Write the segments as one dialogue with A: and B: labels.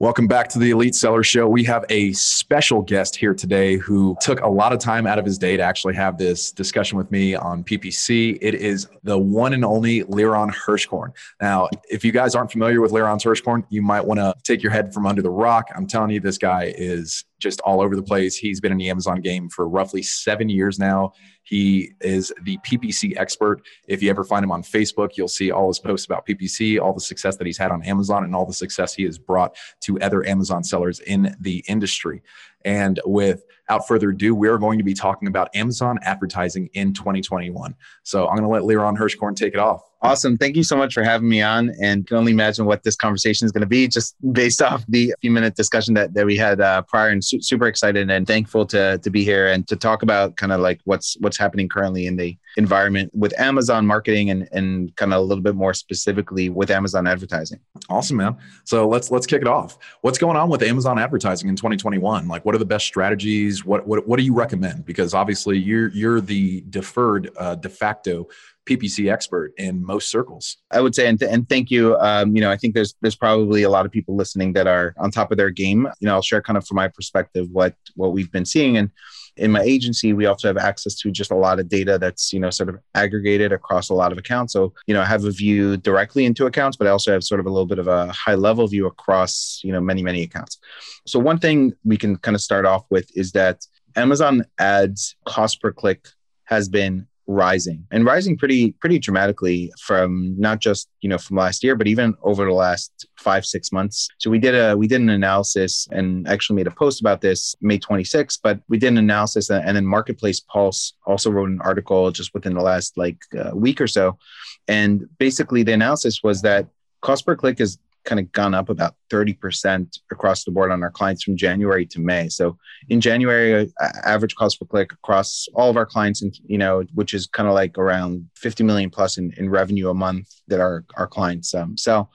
A: Welcome back to the Elite Seller Show. We have a special guest here today who took a lot of time out of his day to actually have this discussion with me on PPC. It is the one and only Liron Hirschkorn. Now, if you guys aren't familiar with Liron Hirschkorn, you might want to take your head from under the rock. I'm telling you, this guy is just all over the place. He's been in the Amazon game for roughly seven years now. He is the PPC expert. If you ever find him on Facebook, you'll see all his posts about PPC, all the success that he's had on Amazon, and all the success he has brought to other Amazon sellers in the industry. And without further ado, we're going to be talking about Amazon advertising in 2021. So I'm going to let Liron Hirschkorn take it off.
B: Awesome. Thank you so much for having me on and can only imagine what this conversation is going to be just based off the few minute discussion that, that we had uh, prior and su- super excited and thankful to, to be here and to talk about kind of like what's, what's happening currently in the environment with Amazon marketing and, and kind of a little bit more specifically with Amazon advertising.
A: Awesome, man. So let's, let's kick it off. What's going on with Amazon advertising in 2021? Like what are the best strategies? What, what, what do you recommend? Because obviously you're, you're the deferred uh, de facto PPC expert in most circles.
B: I would say, and, th- and thank you. Um, you know, I think there's there's probably a lot of people listening that are on top of their game. You know, I'll share kind of from my perspective what what we've been seeing and. In my agency, we also have access to just a lot of data that's, you know, sort of aggregated across a lot of accounts. So, you know, I have a view directly into accounts, but I also have sort of a little bit of a high level view across, you know, many, many accounts. So one thing we can kind of start off with is that Amazon ads cost per click has been rising and rising pretty pretty dramatically from not just you know from last year but even over the last five six months. So we did a we did an analysis and actually made a post about this may 26th but we did an analysis and then marketplace pulse also wrote an article just within the last like uh, week or so. And basically the analysis was that cost per click is kind of gone up about 30% across the board on our clients from January to May. So in January, uh, average cost per click across all of our clients, and you know, which is kind of like around 50 million plus in, in revenue a month that our, our clients um, sell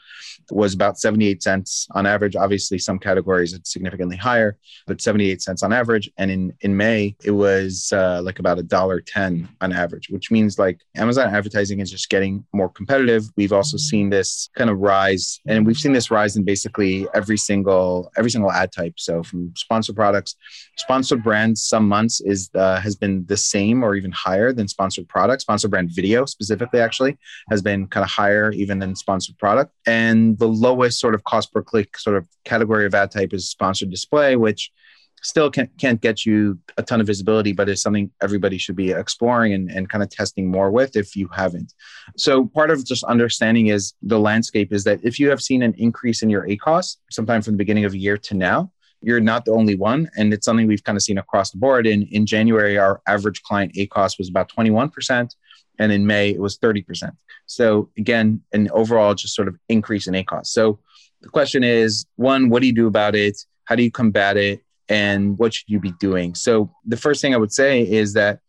B: was about 78 cents on average. Obviously, some categories it's significantly higher, but 78 cents on average. And in, in May, it was uh, like about a dollar 10 on average, which means like Amazon advertising is just getting more competitive. We've also seen this kind of rise, and we've this rise in basically every single every single ad type. So from sponsored products, sponsored brands, some months is uh, has been the same or even higher than sponsored products. Sponsored brand video specifically actually has been kind of higher even than sponsored product. And the lowest sort of cost per click sort of category of ad type is sponsored display, which still can't, can't get you a ton of visibility, but it's something everybody should be exploring and, and kind of testing more with if you haven't. So part of just understanding is the landscape is that if you have seen an increase in your ACOS sometime from the beginning of the year to now, you're not the only one. And it's something we've kind of seen across the board. In, in January, our average client ACOS was about 21%. And in May, it was 30%. So again, an overall just sort of increase in ACOS. So the question is one, what do you do about it? How do you combat it? And what should you be doing? So the first thing I would say is that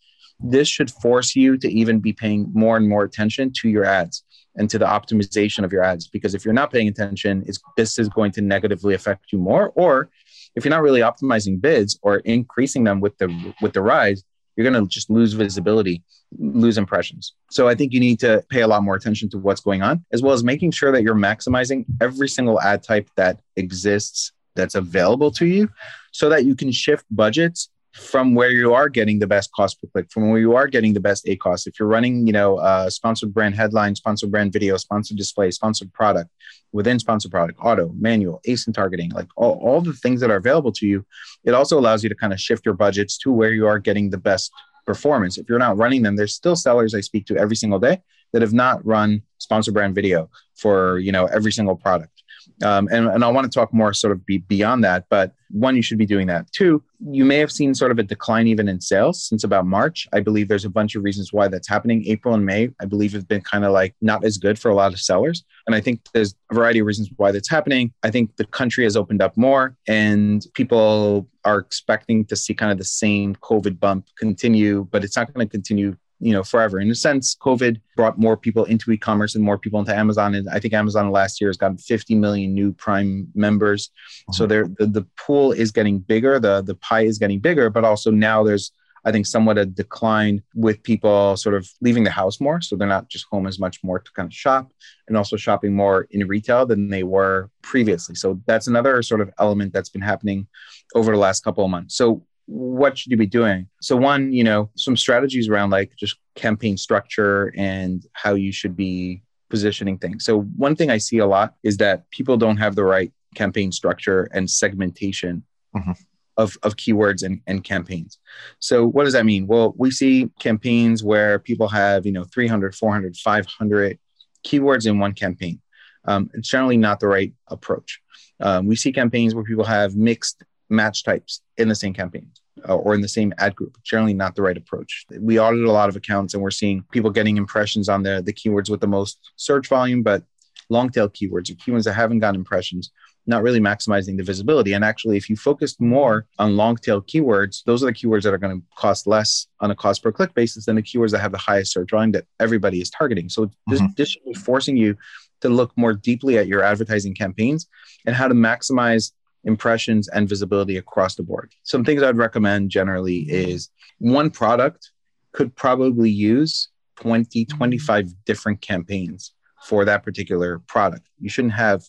B: this should force you to even be paying more and more attention to your ads and to the optimization of your ads. Because if you're not paying attention, this is going to negatively affect you more. Or if you're not really optimizing bids or increasing them with the with the rise, you're going to just lose visibility, lose impressions. So I think you need to pay a lot more attention to what's going on, as well as making sure that you're maximizing every single ad type that exists that's available to you so that you can shift budgets from where you are getting the best cost per click, from where you are getting the best ACOS. If you're running, you know, uh, sponsored brand headline, sponsored brand video, sponsored display, sponsored product, within sponsored product, auto, manual, ASIN targeting, like all, all the things that are available to you, it also allows you to kind of shift your budgets to where you are getting the best performance. If you're not running them, there's still sellers I speak to every single day that have not run sponsored brand video for, you know, every single product. Um, and, and I want to talk more sort of be beyond that. But one, you should be doing that. Two, you may have seen sort of a decline even in sales since about March. I believe there's a bunch of reasons why that's happening. April and May, I believe, have been kind of like not as good for a lot of sellers. And I think there's a variety of reasons why that's happening. I think the country has opened up more and people are expecting to see kind of the same COVID bump continue, but it's not going to continue you know forever in a sense covid brought more people into e-commerce and more people into amazon and i think amazon last year has gotten 50 million new prime members mm-hmm. so there the, the pool is getting bigger the the pie is getting bigger but also now there's I think somewhat a decline with people sort of leaving the house more. So they're not just home as much more to kind of shop and also shopping more in retail than they were previously. So that's another sort of element that's been happening over the last couple of months. So what should you be doing? So one, you know, some strategies around like just campaign structure and how you should be positioning things. So one thing I see a lot is that people don't have the right campaign structure and segmentation mm-hmm. of, of keywords and, and campaigns. So what does that mean? Well, we see campaigns where people have, you know, 300, 400, 500 keywords in one campaign. Um, it's generally not the right approach. Um, we see campaigns where people have mixed match types in the same campaign uh, or in the same ad group. Generally, not the right approach. We audit a lot of accounts and we're seeing people getting impressions on the, the keywords with the most search volume, but long tail keywords or keywords that haven't gotten impressions, not really maximizing the visibility. And actually, if you focused more on long tail keywords, those are the keywords that are going to cost less on a cost per click basis than the keywords that have the highest search volume that everybody is targeting. So this, mm-hmm. this should be forcing you to look more deeply at your advertising campaigns and how to maximize impressions and visibility across the board. Some things I'd recommend generally is one product could probably use 20, mm-hmm. 25 different campaigns for that particular product. You shouldn't have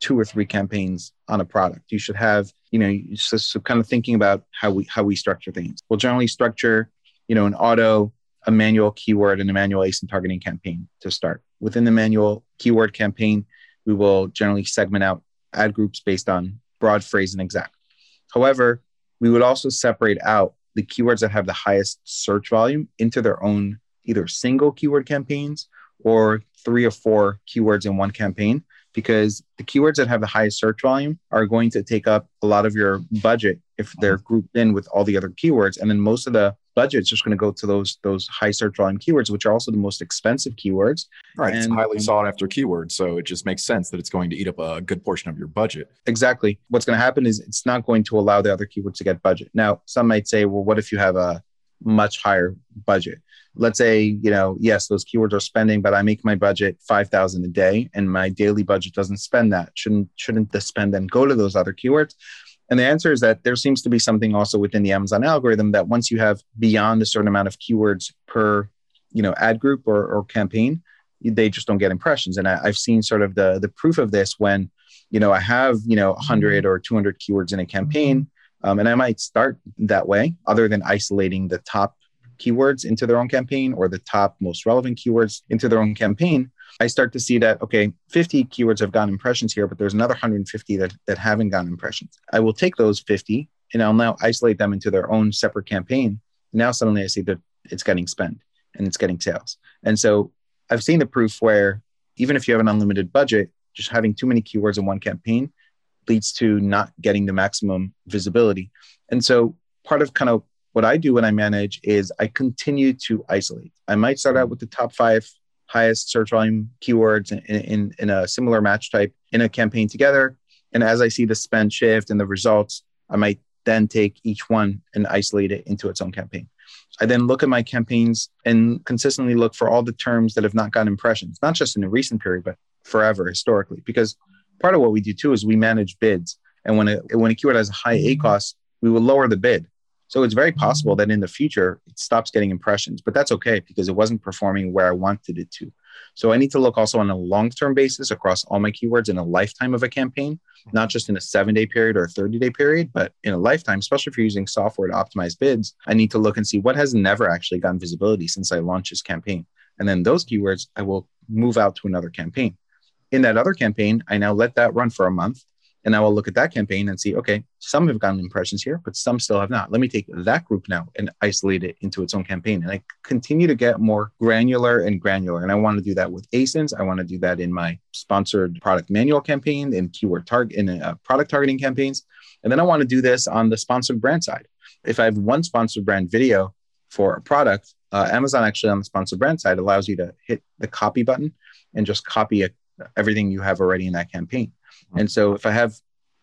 B: two or three campaigns on a product. You should have, you know, so, so kind of thinking about how we how we structure things. We'll generally structure, you know, an auto, a manual keyword, and a manual ASIN targeting campaign to start. Within the manual keyword campaign, we will generally segment out ad groups based on broad phrase and exact. However, we would also separate out the keywords that have the highest search volume into their own either single keyword campaigns or three or four keywords in one campaign because the keywords that have the highest search volume are going to take up a lot of your budget if they're mm-hmm. grouped in with all the other keywords and then most of the budget is just going to go to those those high search volume keywords which are also the most expensive keywords.
A: Right and, it's highly sought after keywords so it just makes sense that it's going to eat up a good portion of your budget.
B: Exactly. What's going to happen is it's not going to allow the other keywords to get budget. Now some might say well what if you have a much higher budget? Let's say you know yes those keywords are spending but i make my budget 5000 a day and my daily budget doesn't spend that. Shouldn't shouldn't the spend then go to those other keywords and the answer is that there seems to be something also within the amazon algorithm that once you have beyond a certain amount of keywords per you know ad group or, or campaign they just don't get impressions. And I, i've seen sort of the the proof of this when you know i have you know 100 or 200 keywords in a campaign um, and i might start that way other than isolating the top keywords into their own campaign or the top most relevant keywords into their own campaign, I start to see that, okay, 50 keywords have gotten impressions here, but there's another 150 that, that haven't gotten impressions. I will take those 50 and I'll now isolate them into their own separate campaign. Now suddenly I see that it's getting spent and it's getting sales. And so I've seen the proof where even if you have an unlimited budget, just having too many keywords in one campaign leads to not getting the maximum visibility. And so part of kind of what I do when I manage is I continue to isolate. I might start out with the top five highest search volume keywords in, in, in a similar match type in a campaign together. And as I see the spend shift and the results, I might then take each one and isolate it into its own campaign. I then look at my campaigns and consistently look for all the terms that have not gotten impressions, not just in a recent period, but forever historically. Because part of what we do too is we manage bids. And when a, when a keyword has a high ACOS, we will lower the bid so it's very possible that in the future it stops getting impressions, but that's okay because it wasn't performing where I wanted it to. So I need to look also on a long term basis across all my keywords in a lifetime of a campaign, not just in a seven day period or a 30 day period, but in a lifetime, especially if you're using software to optimize bids. I need to look and see what has never actually gotten visibility since I launched this campaign. And then those keywords, I will move out to another campaign. In that other campaign, I now let that run for a month and I will look at that campaign and see, okay, some have gotten impressions here, but some still have not. Let me take that group now and isolate it into its own campaign. And I continue to get more granular and granular. And I want to do that with ASINs. I want to do that in my sponsored product manual campaign, in keyword target, in uh, product targeting campaigns. And then I want to do this on the sponsored brand side. If I have one sponsored brand video for a product, uh, Amazon actually on the sponsored brand side allows you to hit the copy button and just copy a, everything you have already in that campaign. And so if I have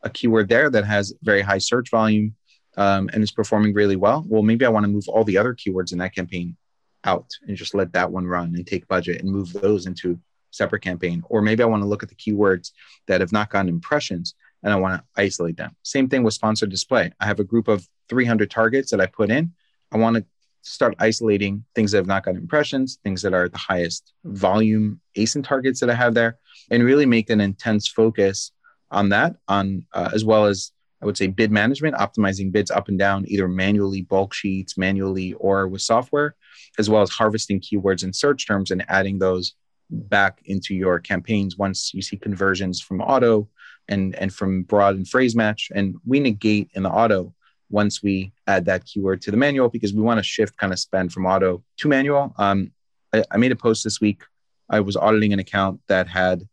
B: a keyword there that has very high search volume um, and is performing really well, well, maybe I want to move all the other keywords in that campaign out and just let that one run and take budget and move those into separate campaign. Or maybe I want to look at the keywords that have not gotten impressions and I want to isolate them. Same thing with sponsored display. I have a group of 300 targets that I put in. I want to start isolating things that have not gotten impressions, things that are the highest volume ASIN targets that I have there, and really make an intense focus on that, on uh, as well as I would say bid management, optimizing bids up and down, either manually, bulk sheets, manually, or with software, as well as harvesting keywords and search terms and adding those back into your campaigns once you see conversions from auto and, and from broad and phrase match. And we negate in the auto once we add that keyword to the manual because we want to shift kind of spend from auto to manual. Um, I, I made a post this week. I was auditing an account that had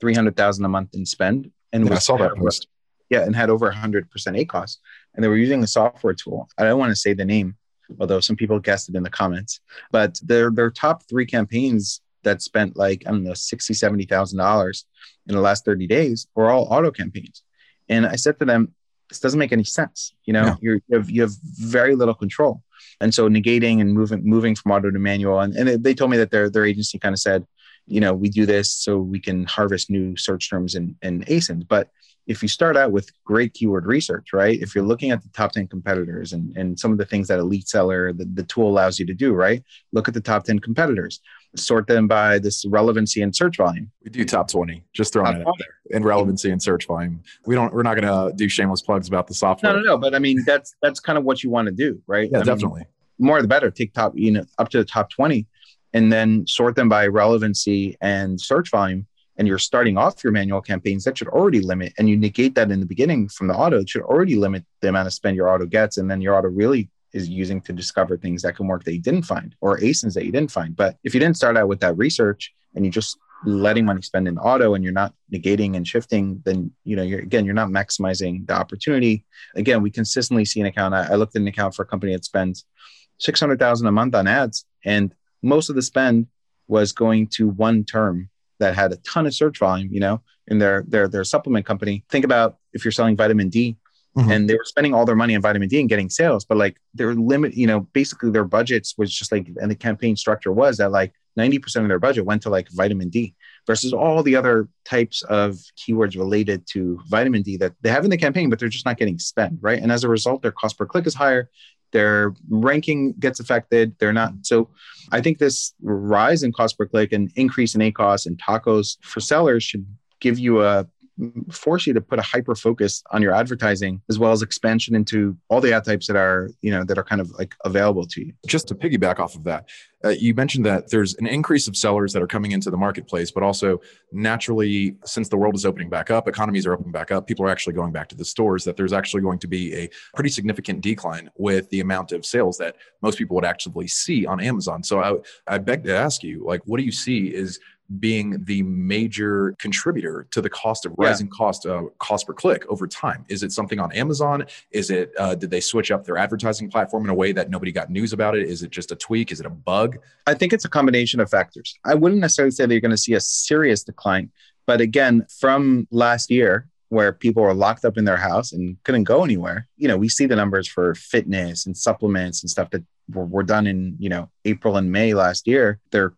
B: 300,000 a month in spend.
A: And yeah, I saw that post.
B: Yeah, and had over 100% ACOS. And they were using a software tool. I don't want to say the name, although some people guessed it in the comments. But their, their top three campaigns that spent like, I don't know, 60, $70,000 in the last 30 days were all auto campaigns. And I said to them, this doesn't make any sense. You know, you have, you have very little control. And so negating and moving, moving from auto to manual. And, and they told me that their, their agency kind of said, you know, we do this so we can harvest new search terms and, and ASINs. But if you start out with great keyword research, right? If you're looking at the top 10 competitors and, and some of the things that Elite Seller, the, the tool allows you to do, right? Look at the top 10 competitors, sort them by this relevancy and search volume.
A: We do top 20, just throwing top it out there. And relevancy and search volume. We don't, we're not going to do shameless plugs about the software.
B: No, no, no. But I mean, that's, that's kind of what you want to do, right?
A: Yeah,
B: I
A: definitely.
B: Mean, more the better. Take top, you know, up to the top 20 and then sort them by relevancy and search volume and you're starting off your manual campaigns, that should already limit, and you negate that in the beginning from the auto, it should already limit the amount of spend your auto gets. And then your auto really is using to discover things that can work that you didn't find or ASINs that you didn't find. But if you didn't start out with that research and you just letting money spend in auto and you're not negating and shifting, then you know you're again you're not maximizing the opportunity. Again, we consistently see an account. I, I looked at an account for a company that spends six hundred thousand a month on ads, and most of the spend was going to one term that had a ton of search volume, you know, in their their their supplement company. Think about if you're selling vitamin D mm-hmm. and they were spending all their money on vitamin D and getting sales, but like their limit, you know, basically their budgets was just like and the campaign structure was that like 90% of their budget went to like vitamin D versus all the other types of keywords related to vitamin D that they have in the campaign, but they're just not getting spent, right? And as a result, their cost per click is higher their ranking gets affected. They're not. So I think this rise in cost per click and increase in ACOS and TACOS for sellers should give you a force you to put a hyper focus on your advertising as well as expansion into all the ad types that are you know that are kind of like available to you.
A: Just to piggyback off of that uh, you mentioned that there's an increase of sellers that are coming into the marketplace but also naturally since the world is opening back up economies are opening back up people are actually going back to the stores that there's actually going to be a pretty significant decline with the amount of sales that most people would actually see on amazon. So i, I beg to ask you like what do you see is being the major contributor to the cost of rising yeah. cost uh, cost per click over time? Is it something on Amazon? Is it uh, did they switch up their advertising platform in a way that nobody got news about it? Is it just a tweak? Is it a bug?
B: I think it's a combination of factors. I wouldn't necessarily say that you're going to see a serious decline, but again, from last year where people were locked up in their house and couldn't go anywhere, you know, we see the numbers for fitness and supplements and stuff that were, were done in you know April and May last year, they're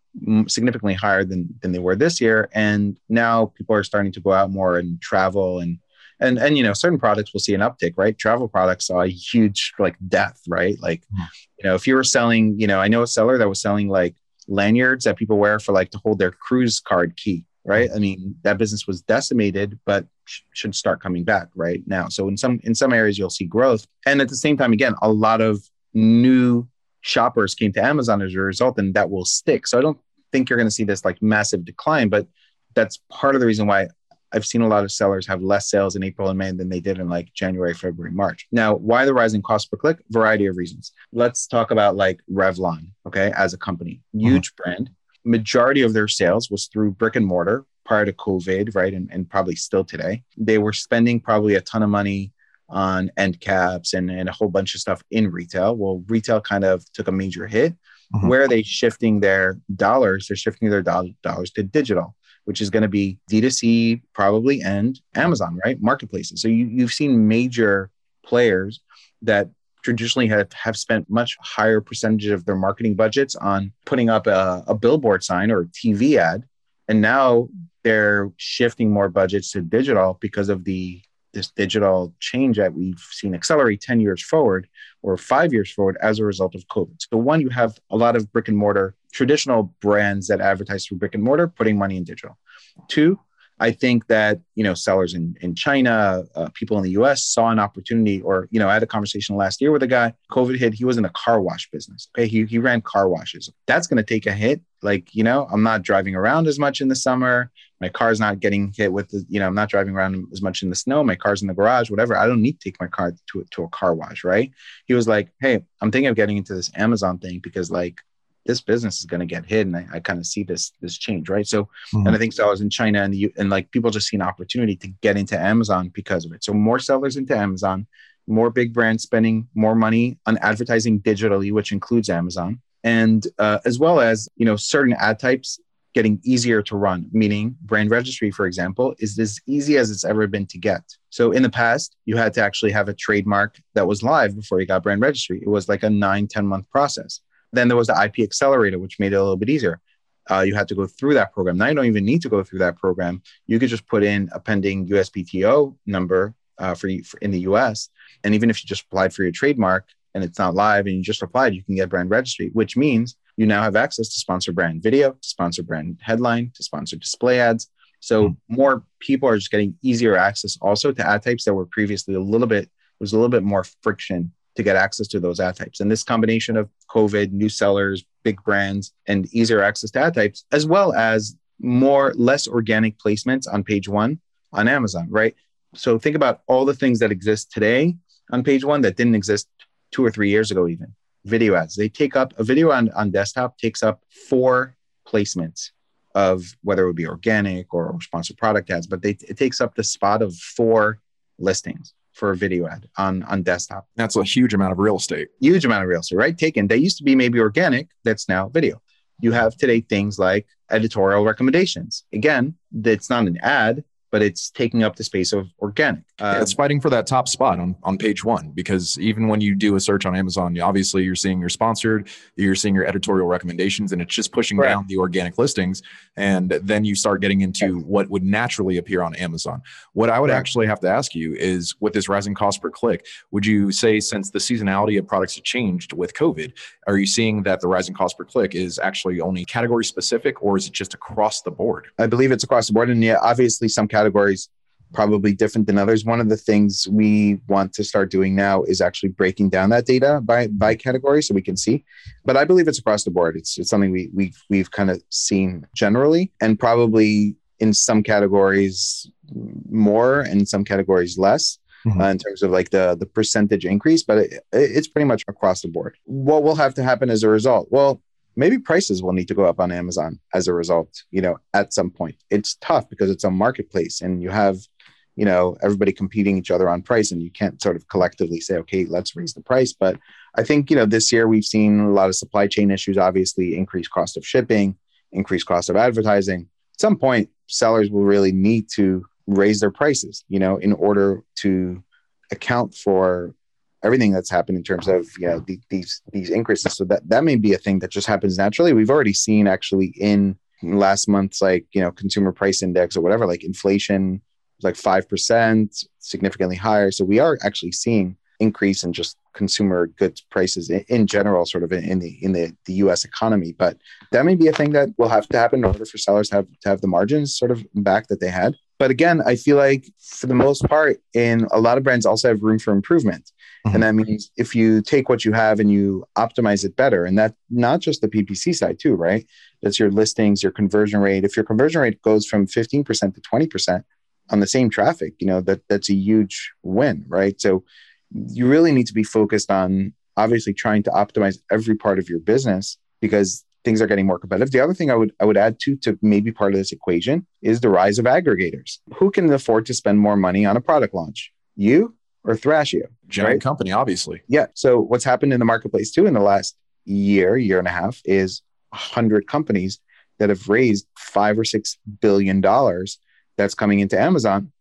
B: significantly higher than than they were this year. And now people are starting to go out more and travel and and and you know certain products will see an uptick right? Travel products saw a huge like death right? Like mm-hmm. you know if you were selling you know i know a seller that was selling like lanyards that people wear for like to hold their cruise card key right mm-hmm. i mean that business was decimated but sh- should start coming back right now so in some in some areas you'll see growth and at the same time again a lot of new shoppers came to Amazon as a result, and that will stick. So I don't think you're going to see this like massive decline, but that's part of the reason why I've seen a lot of sellers have less sales in April and May than they did in like January, February, March. Now, why the rising cost per click? Variety of reasons. Let's talk about like Revlon, okay, as a company, uh-huh. huge mm-hmm. brand. Majority of their sales was through brick and mortar prior to COVID, right? And, and probably still today. They were spending probably a ton of money on end caps and, and a whole bunch of stuff in retail. Well, retail kind of took a major hit. Mm-hmm. Where are they shifting their dollars? They're shifting their do- dollars to digital, which is going to be D2C probably and Amazon, right? Marketplaces. So you, you've seen major players that traditionally have, have spent much higher percentage of their marketing budgets on putting up a, a billboard sign or TV ad. And now they're shifting more budgets to digital because of the this digital change that we've seen accelerate 10 years forward or five years forward as a result of COVID. So, one, you have a lot of brick and mortar traditional brands that advertise through brick and mortar putting money in digital. Two, I think that you know sellers in in China, uh, people in the U.S. saw an opportunity, or you know, I had a conversation last year with a guy. COVID hit. He was in the car wash business. Okay, he he ran car washes. That's going to take a hit. Like you know, I'm not driving around as much in the summer. My car's not getting hit with the you know, I'm not driving around as much in the snow. My car's in the garage. Whatever. I don't need to take my car to to a car wash. Right. He was like, hey, I'm thinking of getting into this Amazon thing because like this business is going to get hit and i, I kind of see this this change right? So mm-hmm. and i think so i was in china and the and like people just see an opportunity to get into amazon because of it. So more sellers into amazon more big brands spending more money on advertising digitally which includes amazon and uh, as well as you know certain ad types getting easier to run meaning brand registry for example is as easy as it's ever been to get. So in the past you had to actually have a trademark that was live before you got brand registry. It was like a 9 10 month process then there was the IP accelerator, which made it a little bit easier. Uh, you had to go through that program. Now you don't even need to go through that program. You could just put in a pending USPTO number uh, for, for in the US, and even if you just applied for your trademark and it's not live and you just applied, you can get brand registry, which means you now have access to sponsor brand video, to sponsor brand headline, to sponsor display ads. So mm-hmm. more people are just getting easier access also to ad types that were previously a little bit, was a little bit more friction to get access to those ad types. And this combination of COVID, new sellers, big brands, and easier access to ad types, as well as more less organic placements on page one on Amazon, right? So think about all the things that exist today on page one that didn't exist two or three years ago, even video ads. They take up a video on, on desktop takes up four placements of whether it would be organic or sponsored product ads, but they, it takes up the spot of four listings for a video ad on on desktop.
A: That's a huge amount of real estate.
B: Huge amount of real estate, right? Taken. They used to be maybe organic. That's now video. You have today things like editorial recommendations. Again, it's not an ad, but it's taking up the space of organic.
A: Uh, yeah, it's fighting for that top spot on, on page one because even when you do a search on Amazon, obviously you're seeing your sponsored, you're seeing your editorial recommendations, and it's just pushing down the organic listings. And then you start getting into what would naturally appear on Amazon. What I would right. actually have to ask you is with this rising cost per click, would you say since the seasonality of products have changed with COVID, are you seeing that the rising cost per click is actually only category specific or is it just across the board?
B: I believe it's across the board. And yeah, obviously some categories categories probably different than others. One of the things we want to start doing now is actually breaking down that data by by category so we can see. But I believe it's across the board. It's it's something we we've we've kind of seen generally and probably in some categories more and some categories less. Mm-hmm. Uh, in terms of like the the percentage increase, but it, it's pretty much across the board. What will have to happen as a result? Well, maybe prices will need to go up on Amazon as a result, you know, at some point. It's tough because it's a marketplace and you have, you know, everybody competing each other on price and you can't sort of collectively say, okay, let's raise the price. But I think, you know, this year we've seen a lot of supply chain issues, obviously increased cost of shipping, increased cost of advertising. At some point, sellers will really need to raise their prices, you know, in order to account for everything that's happened in terms of you know the, these these increases. So that that may be a thing that just happens naturally. We've already seen actually in last month's like you know consumer price index or whatever, like inflation like five percent, significantly higher. So we are actually seeing increase in just consumer goods prices in, in, general, sort of in the in the, the U.S. economy. But that may be a thing that will have to happen in order for sellers to have to have the margins sort of back that they had. But again, I feel like for the most part, in a lot of brands also have room for improvement. Mm-hmm. And that means if you take what you have and you optimize it better, and that not just the PPC side too, right? That's your listings, your conversion rate. If your conversion rate goes from 15% to 20% on the same traffic, you know, that that's a huge win, right? So you really need to be focused on obviously trying to optimize every part of your business because things are getting more competitive. The other thing I would I would add to to maybe part of this equation is the rise of aggregators. Who can afford to spend more money on a product launch? You or Thrasio.
A: Giant right? company, obviously.
B: Yeah. So what's happened in the marketplace too in the last year, year and a half is hundred companies that have raised five or six billion dollars that's coming into Amazon.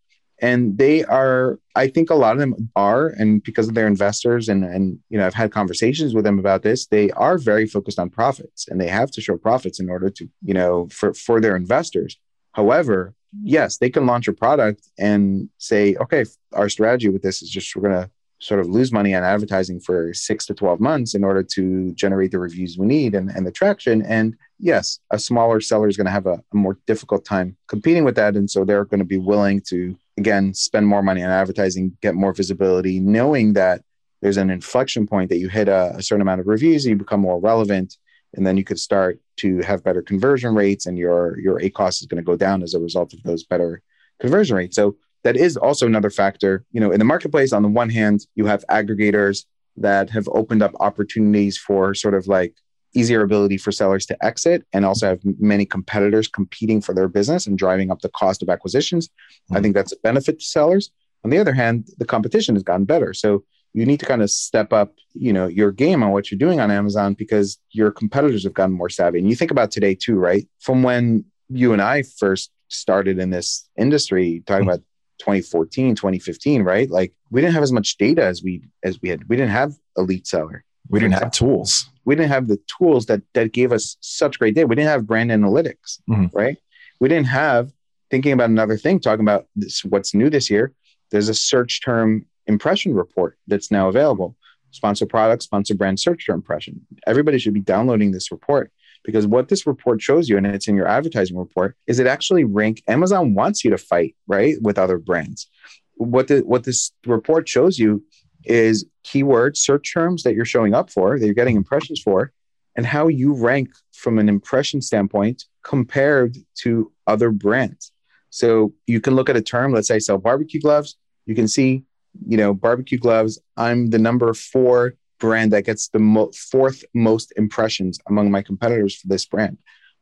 B: And they are, I think a lot of them are, and because of their investors, and and you know, I've had conversations with them about this, they are very focused on profits and they have to show profits in order to, you know, for, for their investors. However, yes, they can launch a product and say, okay, our strategy with this is just we're going to sort of lose money on advertising for six to 12 months in order to generate the reviews we need and, and the traction. And yes, a smaller seller is going to have a, a more difficult time competing with that. And so they're going to be willing to, again, spend more money on advertising, get more visibility, knowing that there's an inflection point that you hit a, a certain amount of reviews, you become more relevant, and then you could start to have better conversion rates and your your ACOS is going to go down as a result of those better conversion rates. So that is also another factor. You know, in the marketplace, on the one hand, you have aggregators that have opened up opportunities for sort of like easier ability for sellers to exit and also have many competitors competing for their business and driving up the cost of acquisitions. Mm-hmm. I think that's a benefit to sellers. On the other hand, the competition has gotten better. So you need to kind of step up, you know, your game on what you're doing on Amazon because your competitors have gotten more savvy. And you think about today too, right? From when you and I first started in this industry, talking mm-hmm. about 2014 2015 right like we didn't have as much data as we as we had we didn't have elite seller
A: we didn't have tools
B: we didn't have the tools that that gave us such great data we didn't have brand analytics mm-hmm. right we didn't have thinking about another thing talking about this what's new this year there's a search term impression report that's now available sponsor product sponsor brand search term impression everybody should be downloading this report because what this report shows you, and it's in your advertising report, is it actually rank Amazon wants you to fight, right, with other brands. What the what this report shows you is keyword search terms that you're showing up for, that you're getting impressions for, and how you rank from an impression standpoint compared to other brands. So you can look at a term, let's say sell barbecue gloves. You can see, you know, barbecue gloves. I'm the number four brand that gets the mo- fourth most impressions among my competitors for this brand.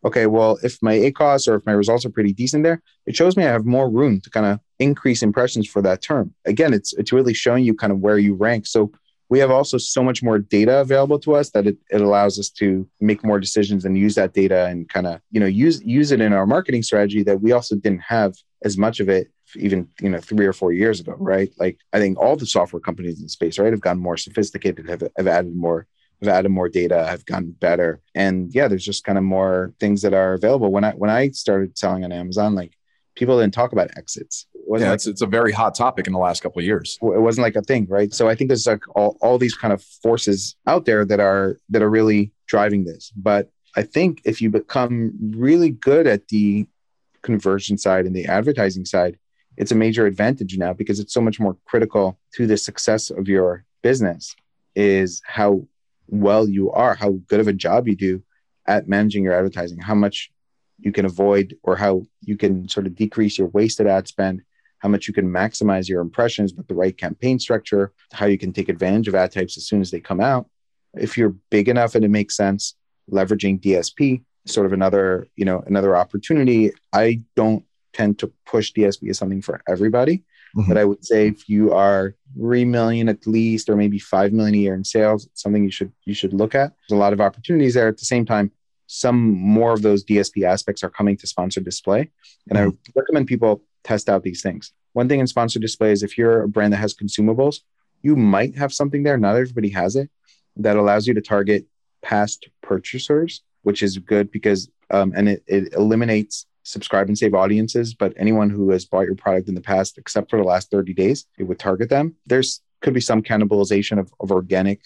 B: Okay, well, if my ACOS or if my results are pretty decent there, it shows me I have more room to kind of increase impressions for that term. Again, it's it's really showing you kind of where you rank. So we have also so much more data available to us that it, it allows us to make more decisions and use that data and kind of you know use use it in our marketing strategy that we also didn't have as much of it even you know three or four years ago, right? Like I think all the software companies in space, right, have gotten more sophisticated, have, have added more have added more data, have gotten better, and yeah, there's just kind of more things that are available. When I when I started selling on Amazon, like people didn't talk about exits.
A: It yeah, like, it's, it's a very hot topic in the last couple of years.
B: It wasn't like a thing, right? So I think there's like all, all these kind of forces out there that are that are really driving this. But I think if you become really good at the conversion side and the advertising side, it's a major advantage now because it's so much more critical to the success of your business is how well you are, how good of a job you do at managing your advertising, how much you can avoid or how you can sort of decrease your wasted ad spend, how much you can maximize your impressions with the right campaign structure, how you can take advantage of ad types as soon as they come out. If you're big enough and it makes sense, leveraging DSP, sort of another, you know, another opportunity. I don't tend to push DSP as something for everybody. Mm-hmm. But I would say if you are three million at least, or maybe five million a year in sales, it's something you should you should look at. There's a lot of opportunities there. At the same time, some more of those DSP aspects are coming to sponsored display, and mm-hmm. I recommend people test out these things. One thing in sponsored display is if you're a brand that has consumables, you might have something there. Not everybody has it that allows you to target past purchasers, which is good because um, and it, it eliminates subscribe and save audiences, but anyone who has bought your product in the past, except for the last 30 days, it would target them. There's could be some cannibalization of, of organic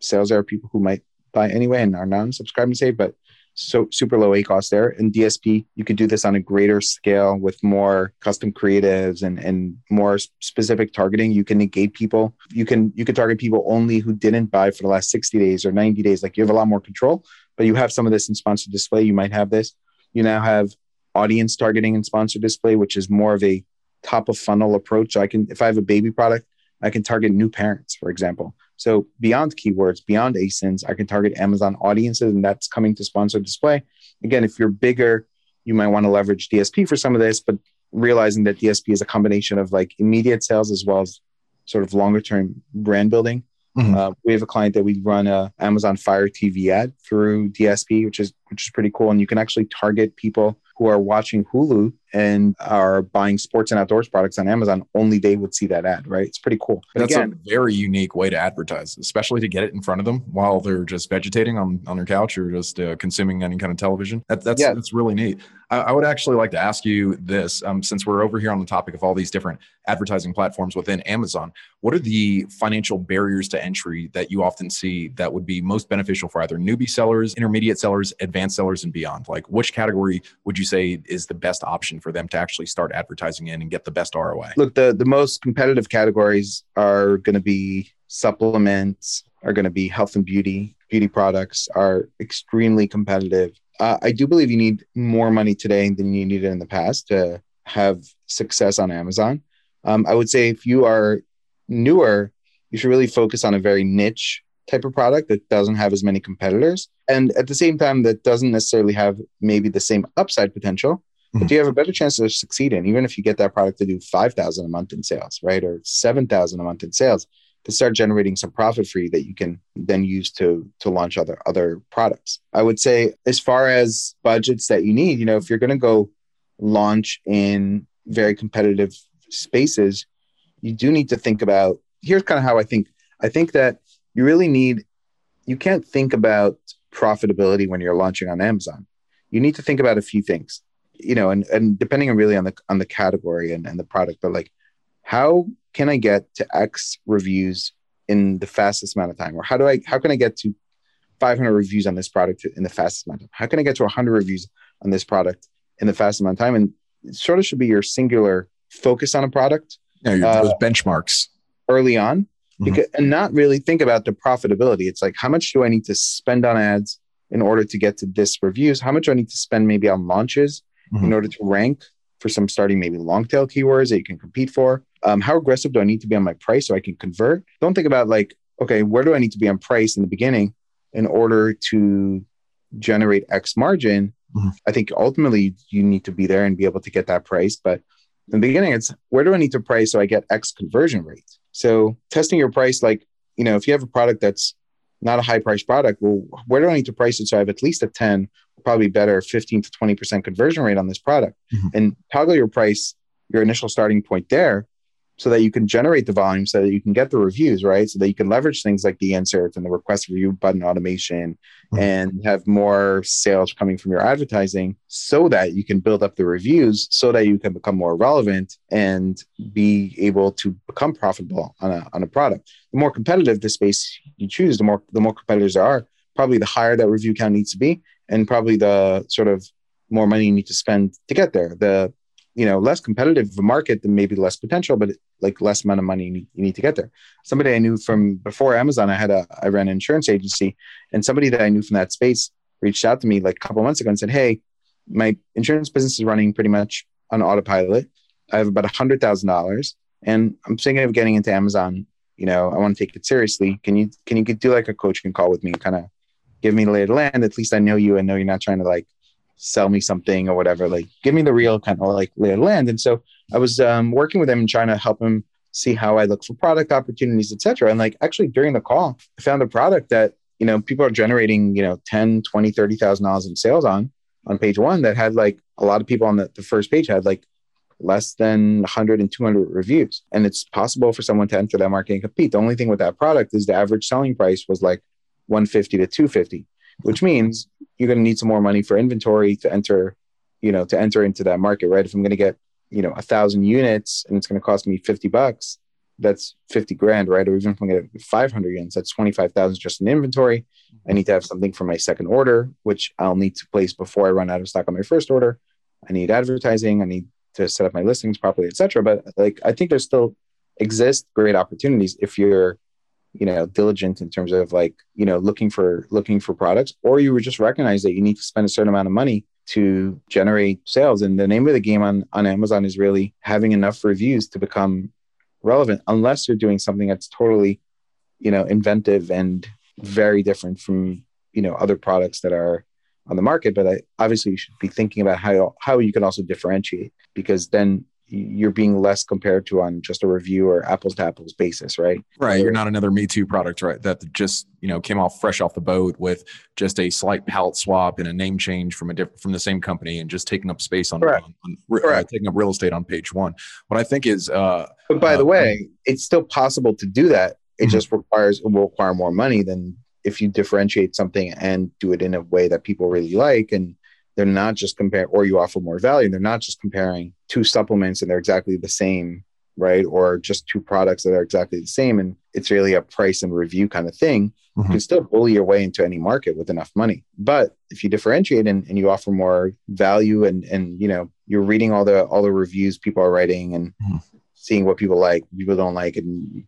B: sales there, are people who might buy anyway and are non-subscribe and save, but so super low ACOS there. In DSP, you could do this on a greater scale with more custom creatives and, and more specific targeting. You can negate people. You can you can target people only who didn't buy for the last 60 days or 90 days. Like you have a lot more control, but you have some of this in sponsored display. You might have this. You now have audience targeting and sponsor display, which is more of a top of funnel approach. So I can, if I have a baby product, I can target new parents, for example. So beyond keywords, beyond ASINs, I can target Amazon audiences, and that's coming to sponsor display. Again, if you're bigger, you might want to leverage DSP for some of this, but realizing that DSP is a combination of like immediate sales as well as sort of longer term brand building. Mm-hmm. Uh, we have a client that we run a Amazon Fire TV ad through DSP, which is which is pretty cool, and you can actually target people who are watching Hulu and are buying sports and outdoors products on Amazon, only they would see that ad, right? It's pretty cool.
A: But That's again, a very unique way to advertise, especially to get it in front of them while they're just vegetating on, on their couch or just uh, consuming any kind of television. That, that's yeah. that's really neat. I, I, would actually like to ask you this, um, since we're over here on the topic of all these different advertising platforms within Amazon. What are the financial barriers to entry that you often see that would be most beneficial for either newbie sellers, intermediate sellers, advanced sellers, and beyond? Like, which category would you say is the best option for them to actually start advertising in and get the best ROI?
B: Look, the the most competitive categories are going to be supplements, are going to be health and beauty. Beauty products are extremely competitive. Uh, I do believe you need more money today than you needed in the past to have success on Amazon. Um, I would say if you are newer, you should really focus on a very niche type of product that doesn't have as many competitors. And at the same time, that doesn't necessarily have maybe the same upside potential, mm-hmm. but you have a better chance to succeed in, even if you get that product to do 5,000 a month in sales, right? Or 7,000 a month in sales to start generating some profit for you that you can then use to to launch other other products. I would say as far as budgets that you need, you know, if you're going to go launch in very competitive spaces, you do need to think about here's kind of how I think. I think that you really need, you can't think about profitability when you're launching on Amazon. You need to think about a few things, you know, and, and depending on really on the on the category and, and the product, but like how can I get to X reviews in the fastest amount of time? Or how do I how can I get to 500 reviews on this product in the fastest amount of time? How can I get to 100 reviews on this product in the fastest amount of time? And it sort of should be your singular focus on a product.
A: Yeah, uh, those benchmarks
B: early on, mm-hmm. because, and not really think about the profitability. It's like how much do I need to spend on ads in order to get to this reviews? How much do I need to spend maybe on launches mm-hmm. in order to rank for some starting maybe long tail keywords that you can compete for? Um, how aggressive do I need to be on my price so I can convert? Don't think about like, okay, where do I need to be on price in the beginning in order to generate X margin? Mm-hmm. I think ultimately you need to be there and be able to get that price. But in the beginning, it's where do I need to price so I get X conversion rate? So testing your price, like, you know, if you have a product that's not a high price product, well, where do I need to price it so I have at least a 10, probably better 15 to 20% conversion rate on this product? Mm-hmm. And toggle your price, your initial starting point there so that you can generate the volume so that you can get the reviews right so that you can leverage things like the insert and the request review button automation mm-hmm. and have more sales coming from your advertising so that you can build up the reviews so that you can become more relevant and be able to become profitable on a, on a product the more competitive the space you choose the more the more competitors there are probably the higher that review count needs to be and probably the sort of more money you need to spend to get there. The you know less competitive of a market then maybe less potential but like less amount of money you need, you need to get there. Somebody i knew from before amazon i had a i ran an insurance agency and somebody that i knew from that space reached out to me like a couple months ago and said hey my insurance business is running pretty much on autopilot. I have about a hundred thousand dollars and i'm thinking of getting into amazon. You know i want to take it seriously. Can you can you do like a coaching call with me kind of give me the land at least i know you and know you're not trying to like sell me something or whatever. Like, give me the real kind of like land. And so I was um, working with him and trying to help him see how I look for product opportunities, etc. And like, actually, during the call, I found a product that you know people are generating you know 10 20 30 thousand dollars in sales on on page one that had like a lot of people on the, the first page had like less than 100 and 200 reviews and it's possible for someone to enter that market and compete the only thing with that product is the average selling price was like 150 to 250 which means you're going to need some more money for inventory to enter, you know, to enter into that market, right? If I'm going to get, you know, a thousand units and it's going to cost me 50 bucks, that's 50 grand, right? Or even if I'm going to get 500 units, that's 25,000 just in inventory. I need to have something for my second order, which I'll need to place before I run out of stock on my first order. I need advertising. I need to set up my listings properly, etc. But like, I think there's still exist great opportunities if you're you know diligent in terms of like you know looking for looking for products or you would just recognize that you need to spend a certain amount of money to generate sales. And the name of the game on on amazon is really having enough reviews to become relevant unless you're doing something that's totally you know inventive and very different from you know other products that are on the market. But I, obviously you should be thinking about how how you can also differentiate because then you're being less compared to on just a review or apples to apples basis, right?
A: Right. You're not another Me Too product, right? That just you know came off fresh off the boat with just a slight palette swap and a name change from a different from the same company and just taking up space on, on, on uh, taking up real estate on page one. What I think is, uh,
B: but by uh, the way, it's still possible to do that. It mm-hmm. just requires it will require more money than if you differentiate something and do it in a way that people really like and they're not just comparing or you offer more value they're not just comparing two supplements and they're exactly the same right or just two products that are exactly the same and it's really a price and review kind of thing mm-hmm. you can still bully your way into any market with enough money but if you differentiate and, and you offer more value and and you know you're reading all the all the reviews people are writing and mm-hmm. seeing what people like people don't like and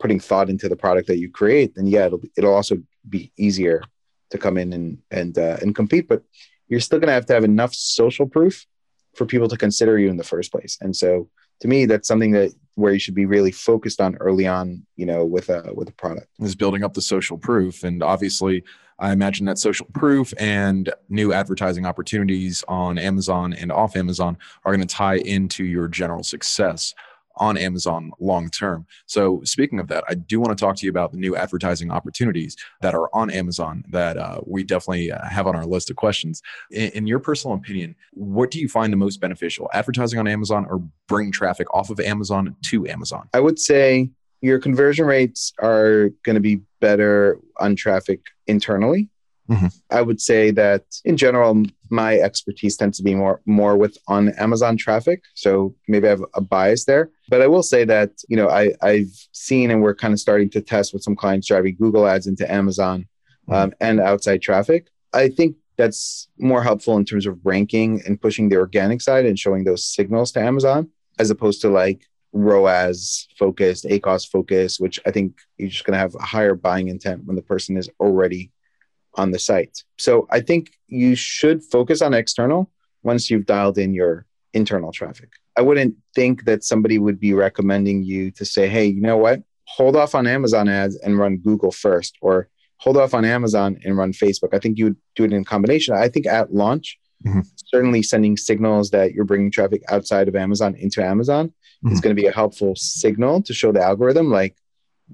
B: putting thought into the product that you create then yeah it'll it'll also be easier to come in and and uh, and compete but you're still going to have to have enough social proof for people to consider you in the first place. And so to me, that's something that where you should be really focused on early on, you know, with a with a product.
A: Is building up the social proof. And obviously I imagine that social proof and new advertising opportunities on Amazon and off Amazon are going to tie into your general success on Amazon long term. So, speaking of that, I do want to talk to you about the new advertising opportunities that are on Amazon that uh, we definitely uh, have on our list of questions. In, in, your personal opinion, what do you find the most beneficial, advertising on Amazon or bring traffic off of Amazon to Amazon?
B: I would say your conversion rates are going to be better on traffic internally Mm-hmm. I would say that in general, my expertise tends to be more more with on Amazon traffic. So maybe I have a bias there. But I will say that, you know, I, I've seen and we're kind of starting to test with some clients driving Google ads into Amazon mm-hmm. um, and outside traffic. I think that's more helpful in terms of ranking and pushing the organic side and showing those signals to Amazon as opposed to like ROAS focused, ACOS focused, which I think you're just going to have a higher buying intent when the person is already on the site. So I think you should focus on external once you've dialed in your internal traffic. I wouldn't think that somebody would be recommending you to say, hey, you know what? Hold off on Amazon ads and run Google first, or hold off on Amazon and run Facebook. I think you would do it in combination. I think at launch, mm-hmm. certainly sending signals that you're bringing traffic outside of Amazon into Amazon mm-hmm. is going to be a helpful signal to show the algorithm, like,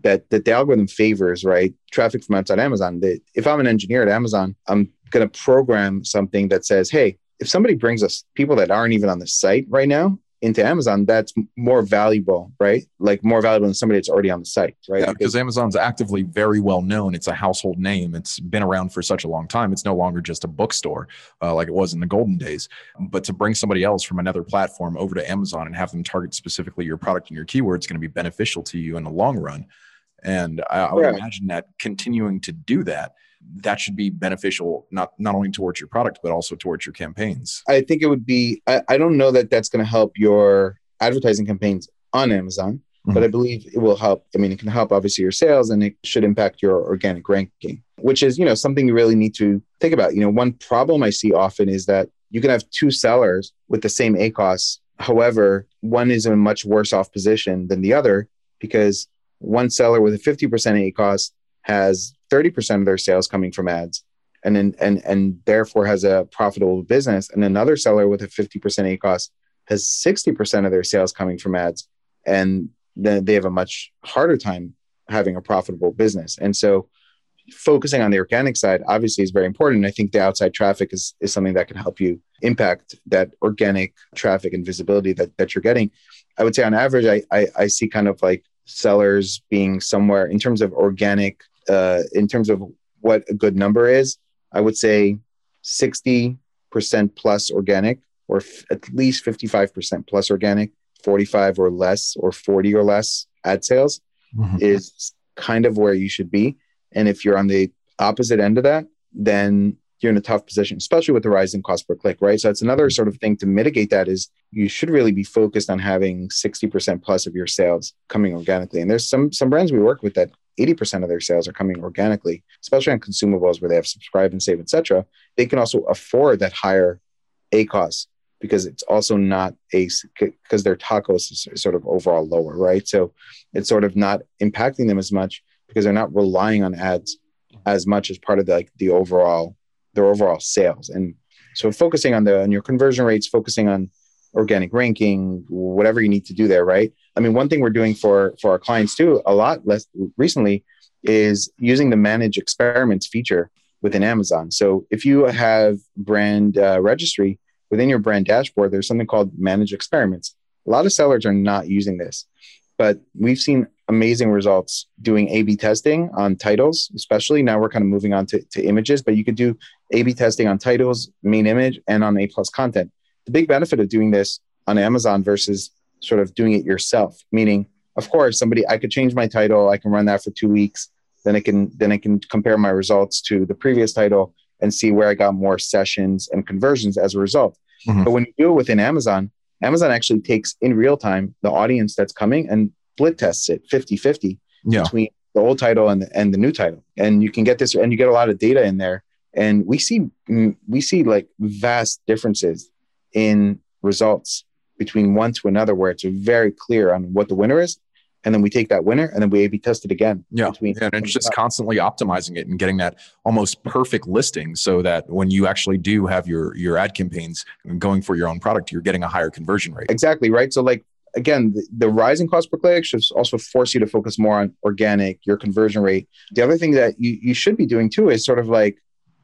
B: that that the algorithm favors right traffic from outside Amazon. That if I'm an engineer at Amazon, I'm going to program something that says, hey, if somebody brings us people that aren't even on the site right now into Amazon, that's more valuable, right? Like more valuable than somebody that's already on the site, right?
A: Yeah, because, Amazon's actively very well known. It's a household name. It's been around for such a long time. It's no longer just a bookstore uh, like it was in the golden days. But to bring somebody else from another platform over to Amazon and have them target specifically your product and your keyword is going to be beneficial to you in the long run. And I, I would imagine that continuing to do that, that should be beneficial not not only towards your product but also towards your campaigns.
B: I think it would be. I, I don't know that that's going to help your advertising campaigns on Amazon, mm-hmm. but I believe it will help. I mean, it can help obviously your sales, and it should impact your organic ranking, which is you know something you really need to think about. You know, one problem I see often is that you can have two sellers with the same ACOS. However, one is in a much worse off position than the other because one seller with a 50% ACOS has 30% of their sales coming from ads and then and and therefore has a profitable business. And another seller with a 50% ACOS has 60% of their sales coming from ads and then they have a much harder time having a profitable business. And so focusing on the organic side obviously is very important. I think the outside traffic is, is something that can help you impact that organic traffic and visibility that, that you're getting. I would say on average I, I, I see kind of like sellers being somewhere in terms of organic, uh, in terms of what a good number is, I would say 60% plus organic or f- at least 55% plus organic, 45 or less or 40 or less ad sales mm-hmm. is kind of where you should be. And if you're on the opposite end of that, then you're in a tough position, especially with the rising cost per click, right? So that's another sort of thing to mitigate that is you should really be focused on having 60% plus of your sales coming organically. And there's some some brands we work with that 80% of their sales are coming organically, especially on consumables where they have subscribe and save, etc. They can also afford that higher ACOS because it's also not a because their TACOS is sort of overall lower, right? So it's sort of not impacting them as much because they're not relying on ads as much as part of the, like the overall their overall sales. And so focusing on the on your conversion rates, focusing on organic ranking, whatever you need to do there, right? I mean, one thing we're doing for for our clients too, a lot less recently, is using the manage experiments feature within Amazon. So if you have brand uh, registry within your brand dashboard, there's something called manage experiments. A lot of sellers are not using this, but we've seen amazing results doing A B testing on titles, especially now we're kind of moving on to, to images, but you could do A B testing on titles, main image, and on A plus content. The big benefit of doing this on Amazon versus sort of doing it yourself, meaning, of course, somebody I could change my title, I can run that for two weeks, then I can then I can compare my results to the previous title and see where I got more sessions and conversions as a result. Mm-hmm. But when you do it within Amazon, Amazon actually takes in real time the audience that's coming and split tests it 50 50 yeah. between the old title and the, and the new title. And you can get this, and you get a lot of data in there. And we see, we see like vast differences in results between one to another, where it's very clear on what the winner is. And then we take that winner and then we A/B test it again.
A: Yeah, between, and it's just constantly optimizing it and getting that almost perfect listing, so that when you actually do have your your ad campaigns going for your own product, you're getting a higher conversion rate.
B: Exactly right. So like again, the, the rising cost per click should also force you to focus more on organic, your conversion rate. The other thing that you, you should be doing too is sort of like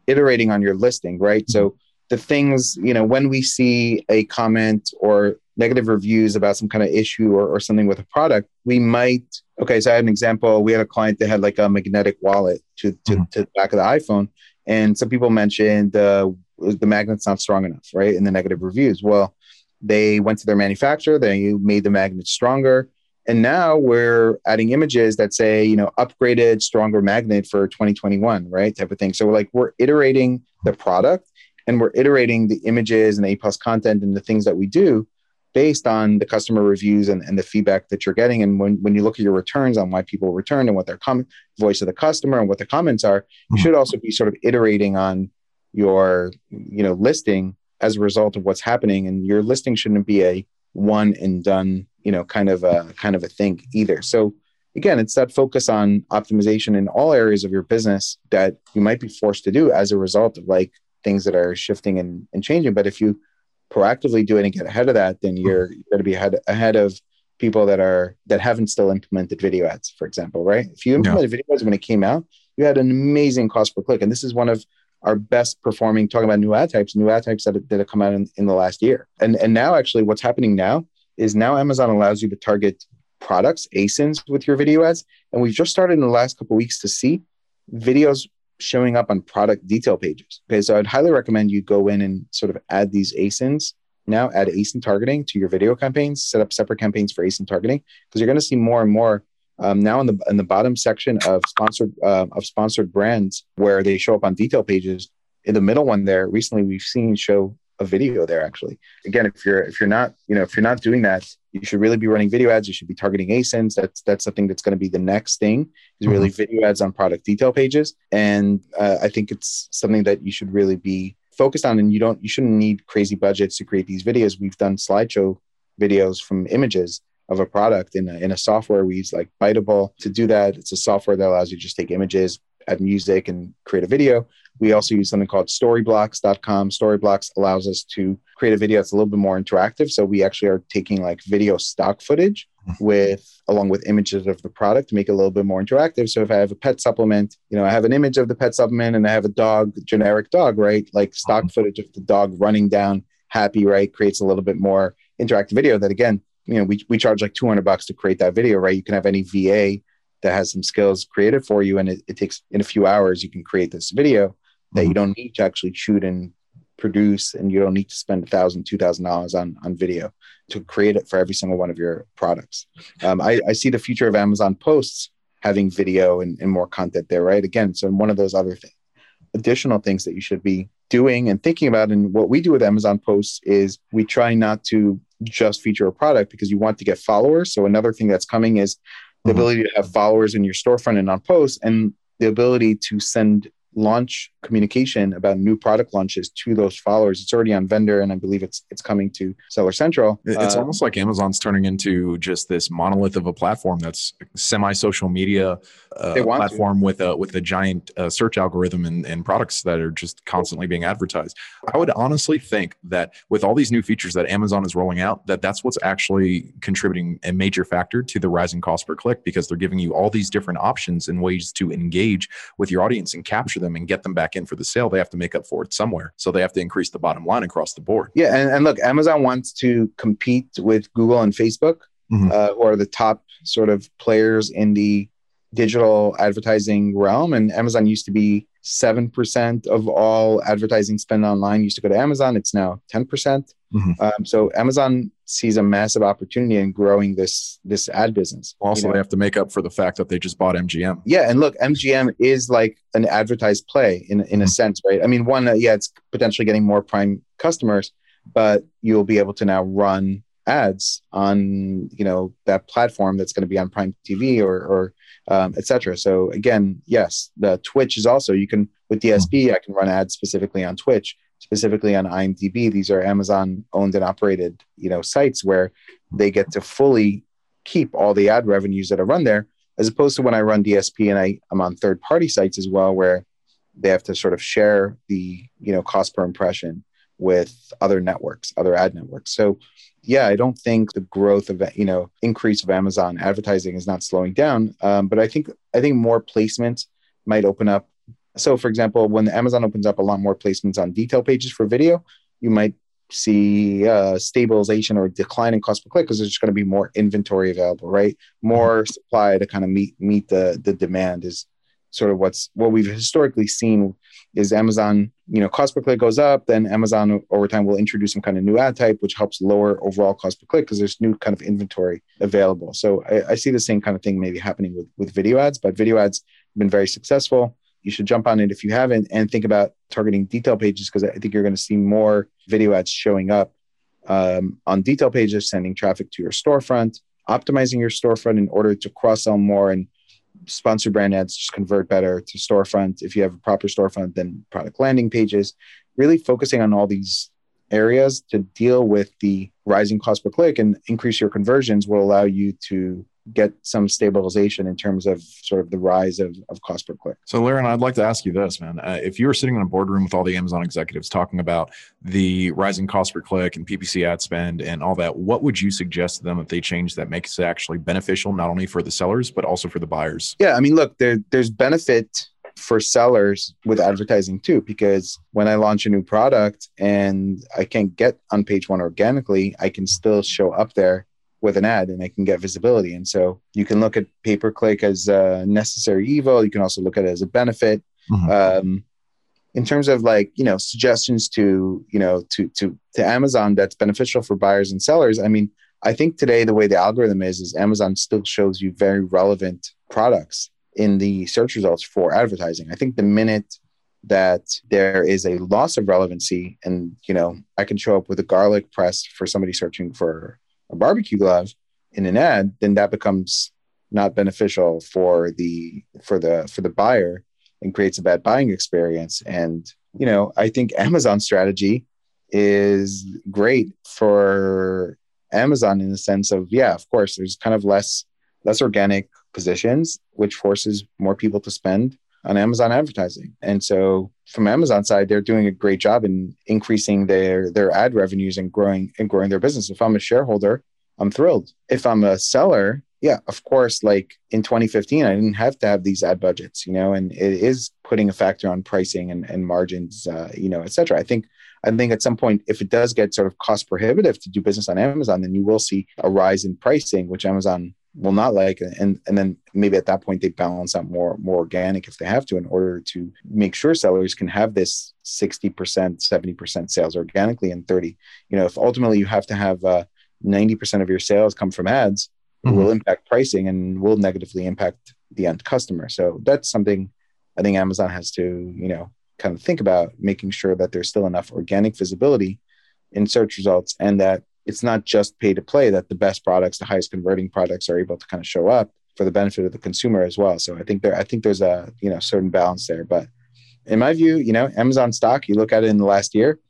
B: iterating on your listing, right? Mm-hmm. So the things, you know, when we see a comment or negative reviews about some kind of issue or, or something with a product, we might, okay, so I had an example. We had a client that had like a magnetic wallet to, to, mm-hmm. to the back of the iPhone. And some people mentioned uh, the magnet's not strong enough, right? In the negative reviews. Well, they went to their manufacturer, they made the magnet stronger. And now we're adding images that say, you know, upgraded, stronger magnet for 2021, right? Type of thing. So we're like, we're iterating the product and we're iterating the images and the A plus content and the things that we do based on the customer reviews and, and the feedback that you're getting. And when, when you look at your returns on why people return and what their comment voice of the customer and what the comments are, you mm-hmm. should also be sort of iterating on your, you know, listing as a result of what's happening and your listing shouldn't be a one and done you know kind of a kind of a thing either so again it's that focus on optimization in all areas of your business that you might be forced to do as a result of like things that are shifting and, and changing but if you proactively do it and get ahead of that then you're, you're going to be ahead, ahead of people that are that haven't still implemented video ads for example right if you implemented yeah. video ads when it came out you had an amazing cost per click and this is one of our best performing, talking about new ad types, new ad types that, that have come out in, in the last year. And, and now, actually, what's happening now is now Amazon allows you to target products, ASINs with your video ads. And we've just started in the last couple weeks to see videos showing up on product detail pages. Okay, so I'd highly recommend you go in and sort of add these ASINs now, add ASIN targeting to your video campaigns, set up separate campaigns for ASIN targeting, because you're going to see more and more um, now in the in the bottom section of sponsored uh, of sponsored brands where they show up on detail pages in the middle one there recently we've seen show a video there actually. Again if you're if you're not you know if you're not doing that you should really be running video ads. You should be targeting asins that's that's something that's going to be the next thing is really mm-hmm. video ads on product detail pages. And uh, i think it's something that you should really be focused on and you don't you shouldn't need crazy budgets to create these videos. We've done slideshow videos from images of a product in a, in a software we use like Biteable to do that. It's a software that allows you to just take images, add music, and create a video. We also use something called storyblocks.com. Storyblocks allows us to create a video that's a little bit more interactive. So we actually are taking like video stock footage mm-hmm. with along with images of the product to make it a little bit more interactive. So if I have a pet supplement, you know, I have an image of the pet supplement and I have a dog, generic dog, right? Like stock mm-hmm. footage of the dog running down happy, right? Creates a little bit more interactive video that again you know, we, we charge like 200 bucks to create that video, right? You can have any VA that has some skills created for you. And it, it takes in a few hours, you can create this video that mm-hmm. you don't need to actually shoot and produce. And you don't need to spend a thousand, two thousand dollars on, on video to create it for every single one of your products. Um, I, I see the future of Amazon posts having video and, and more content there, right? Again, so one of those other things, additional things that you should be doing and thinking about. And what we do with Amazon posts is we try not to just feature a product because you want to get followers. So another thing that's coming is the mm-hmm. ability to have followers in your storefront and on posts and the ability to send launch communication about new product launches to those followers. It's already on vendor, and I believe it's it's coming to Seller Central.
A: It's uh, almost like Amazon's turning into just this monolith of a platform that's semi social media uh, platform to. with a with a giant uh, search algorithm and, and products that are just constantly being advertised. I would honestly think that with all these new features that Amazon is rolling out, that that's what's actually contributing a major factor to the rising cost per click because they're giving you all these different options and ways to engage with your audience and capture them and get them back in for the sale. They have to make up for it somewhere, so they have to increase the bottom line across the board.
B: Yeah, and, and look, Amazon wants to compete with Google and Facebook, mm-hmm. uh, who are the top sort of players in the digital advertising realm. And Amazon used to be 7% of all advertising spend online used to go to Amazon. It's now 10%. percent mm hmm um, so Amazon sees a massive opportunity in growing this this ad business.
A: Also, you know? they have to make up for the fact that they just bought MGM.
B: Yeah, and look, MGM is like an advertised play in in mm-hmm. a sense, right? I mean, one, uh, yeah, it's potentially getting more prime customers, but you'll be able to now run ads on you know that platform that's going to be on Prime TV or or um, etc. So again, yes, the Twitch is also you can with DSP hmm. I can run ads specifically on Twitch, specifically on IMDb. These are Amazon owned and operated you know sites where they get to fully keep all the ad revenues that are run there, as opposed to when I run DSP and I, I'm on third party sites as well where they have to sort of share the you know cost per impression with other networks, other ad networks. So yeah, I don't think the growth of you know increase of Amazon advertising is not slowing down. Um, but I think I think more placements might open up. So, for example, when Amazon opens up a lot more placements on detail pages for video, you might see uh, stabilization or decline in cost per click because there's just going to be more inventory available, right? More supply to kind of meet meet the the demand is sort of what's what we've historically seen is Amazon, you know, cost per click goes up, then Amazon over time will introduce some kind of new ad type, which helps lower overall cost per click because there's new kind of inventory available. So I, I, see the same kind of thing maybe happening with, with video ads, but video ads have been very successful. You should jump on it if you haven't and think about targeting detail pages because I think you're going to see more video ads showing up um, on detail pages, sending traffic to your storefront, optimizing your storefront in order to cross sell more and sponsored brand ads just convert better to storefront. If you have a proper storefront, then product landing pages, really focusing on all these areas to deal with the rising cost per click and increase your conversions will allow you to get some stabilization in terms of sort of the rise of, of cost per click.
A: So, Liran, I'd like to ask you this, man. Uh, if you were sitting in a boardroom with all the Amazon executives talking about the rising cost per click and PPC ad spend and all that, what would you suggest to them that they change that makes it actually beneficial, not only for the sellers, but also for the buyers?
B: Yeah, I mean, look, there, there's benefit for sellers with advertising too, because when I launch a new product and I can't get on page one organically, I can still show up there with an ad and they can get visibility. And so you can look at pay per click as a necessary evil. You can also look at it as a benefit. Mm-hmm. Um, in terms of like you know suggestions to you know to to to Amazon that's beneficial for buyers and sellers. I mean, I think today the way the algorithm is is Amazon still shows you very relevant products in the search results for advertising. I think the minute that there is a loss of relevancy and you know I can show up with a garlic press for somebody searching for a barbecue glove in an ad, then that becomes not beneficial for the for the for the buyer and creates a bad buying experience. And you know, I think Amazon strategy is great for Amazon in the sense of yeah, of course, there's kind of less less organic positions, which forces more people to spend on Amazon advertising. And so from Amazon side, they're doing a great job in increasing their their ad revenues and growing and growing their business. If I'm a shareholder, I'm thrilled. If I'm a seller, yeah, of course, like in 2015, I didn't have to have these ad budgets, you know, and it is putting a factor on pricing and, and margins, uh, you know, et cetera. I think I think at some point, if it does get sort of cost prohibitive to do business on Amazon, then you will see a rise in pricing, which Amazon will not like and and then maybe at that point they balance out more more organic if they have to in order to make sure sellers can have this 60% 70% sales organically and 30 you know if ultimately you have to have uh, 90% of your sales come from ads mm-hmm. will impact pricing and will negatively impact the end customer so that's something i think amazon has to you know kind of think about making sure that there's still enough organic visibility in search results and that it's not just pay to play that the best products, the highest converting products are able to kind of show up for the benefit of the consumer as well. So I think there, I think there's a, you know, certain balance there, but in my view, you know, Amazon stock, you look at it in the last year,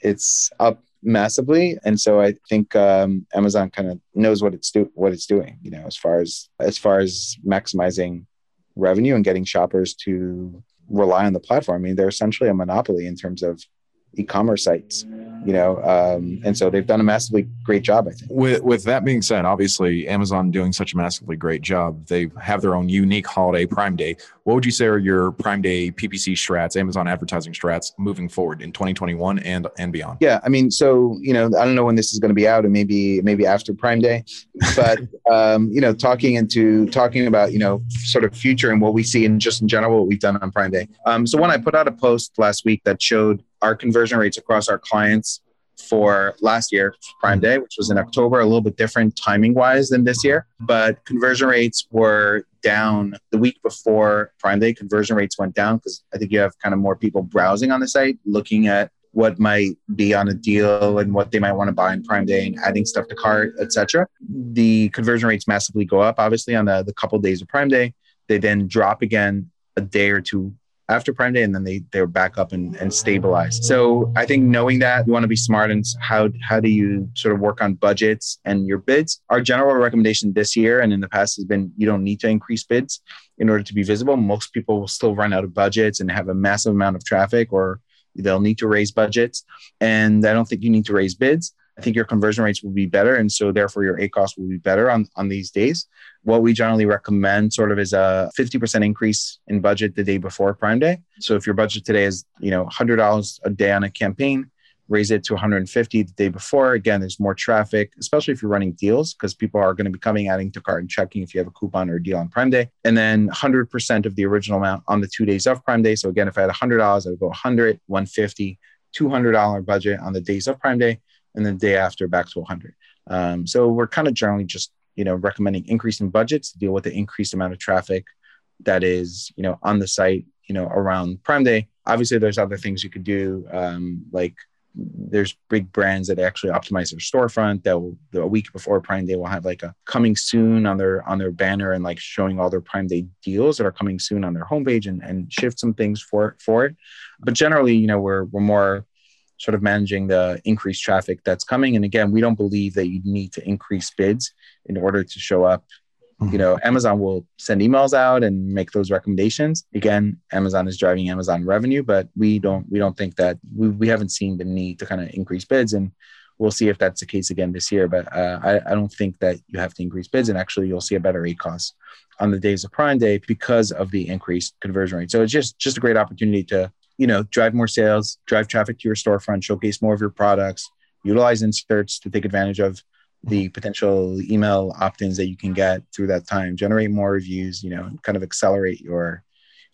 B: it's up massively. And so i think um, amazon kind of knows what it's do what it's doing you know as far as as far as maximizing revenue and getting shoppers to rely on the platform. I mean they're essentially a monopoly in terms of e-commerce sites you know um, and so they've done a massively great job i think.
A: With, with that being said obviously amazon doing such a massively great job they have their own unique holiday prime day. What would you say are your prime day ppc strats amazon advertising strats moving forward in 2021 and and beyond?
B: Yeah i mean so you know i don't know when this is going to be out and maybe maybe after prime day but um, you know talking into talking about you know sort of future and what we see and just in general what we've done on prime day. Um, so when i put out a post last week that showed our conversion rates across our clients for last year, Prime mm-hmm. Day, which was in October, a little bit different timing wise than this year. But conversion rates were down the week before Prime Day. Conversion rates went down because I think you have kind of more people browsing on the site, looking at what might be on a deal and what they might want to buy in Prime Day and adding stuff to cart, etc. The conversion rates massively go up, obviously, on the, the couple days of Prime Day. They then drop again a day or two after Prime Day, and then they they're back up and, and stabilize. So I think knowing that you want to be smart and how how do you sort of work on budgets and your bids. Our general recommendation this year and in the past has been you don't need to increase bids in order to be visible. Most people will still run out of budgets and have a massive amount of traffic, or they'll need to raise budgets. And I don't think you need to raise bids. I think your conversion rates will be better. And so therefore your ACOS will be better on, on these days. What we generally recommend sort of is a 50% increase in budget the day before Prime Day. So if your budget today is, you know, $100 a day on a campaign, raise it to 150 the day before. Again, there's more traffic, especially if you're running deals, because people are going to be coming, adding to cart and checking if you have a coupon or a deal on Prime Day. And then 100% of the original amount on the two days of Prime Day. So again, if I had $100, I would go 100, 150, $200 budget on the days of Prime Day and then the day after back to 100. Um, so we're kind of generally just you know recommending increasing budgets to deal with the increased amount of traffic that is you know on the site you know around Prime Day. Obviously, there's other things you could do um, like there's big brands that actually optimize their storefront that will a week before prime day will have like a coming soon on their on their banner and like showing all their prime day deals that are coming soon on their homepage and, and shift some things for for it but generally you know we're we're more sort of managing the increased traffic that's coming. And again, we don't believe that you need to increase bids in order to show up. Mm-hmm. You know, Amazon will send emails out and make those recommendations. Again, Amazon is driving Amazon revenue, but we don't we don't think that we, we haven't seen the need to kind of increase bids and we'll see if that's the case again this year. But uh, I, I don't think that you have to increase bids, and actually, you'll see a better ACOS on the days of Prime Day because of the increased conversion rate. So it's just just a great opportunity to you know, drive more sales, drive traffic to your storefront, showcase more of your products, utilize inserts to take advantage of the potential email opt-ins that you can get through that time, generate more reviews, you know, kind of accelerate your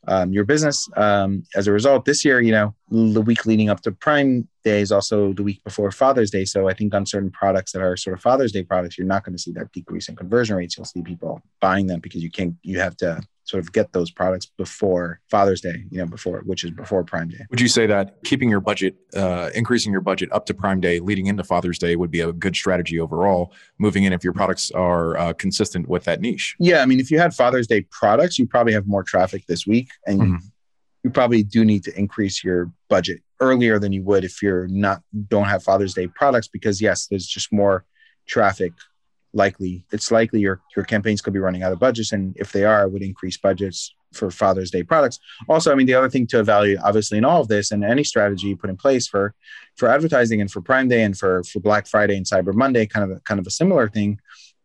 B: um, your business. Um, as a result, this year, you know, the week leading up to Prime Day is also the week before Father's Day. So I think on certain products that are sort of Father's Day products, you're not going to see that decrease in conversion rates. You'll see people buying them because you can't, you have to sort of get those products before Father's Day, you know, before which is before Prime Day.
A: Would you say that keeping your budget, uh, increasing your budget up to Prime Day, leading into Father's Day, would be a good strategy overall? Moving in if your products are uh, consistent with that niche.
B: Yeah, I mean, if you had Father's Day products, you probably have more traffic this week, and mm-hmm. you probably do need to increase your budget earlier than you would if you're not don't have Father's Day products because yes, there's just more traffic likely it's likely your your campaigns could be running out of budgets and if they are would increase budgets for father's day products. Also i mean the other thing to evaluate obviously in all of this and any strategy you put in place for for advertising and for prime day and for for black friday and cyber monday kind of a, kind of a similar thing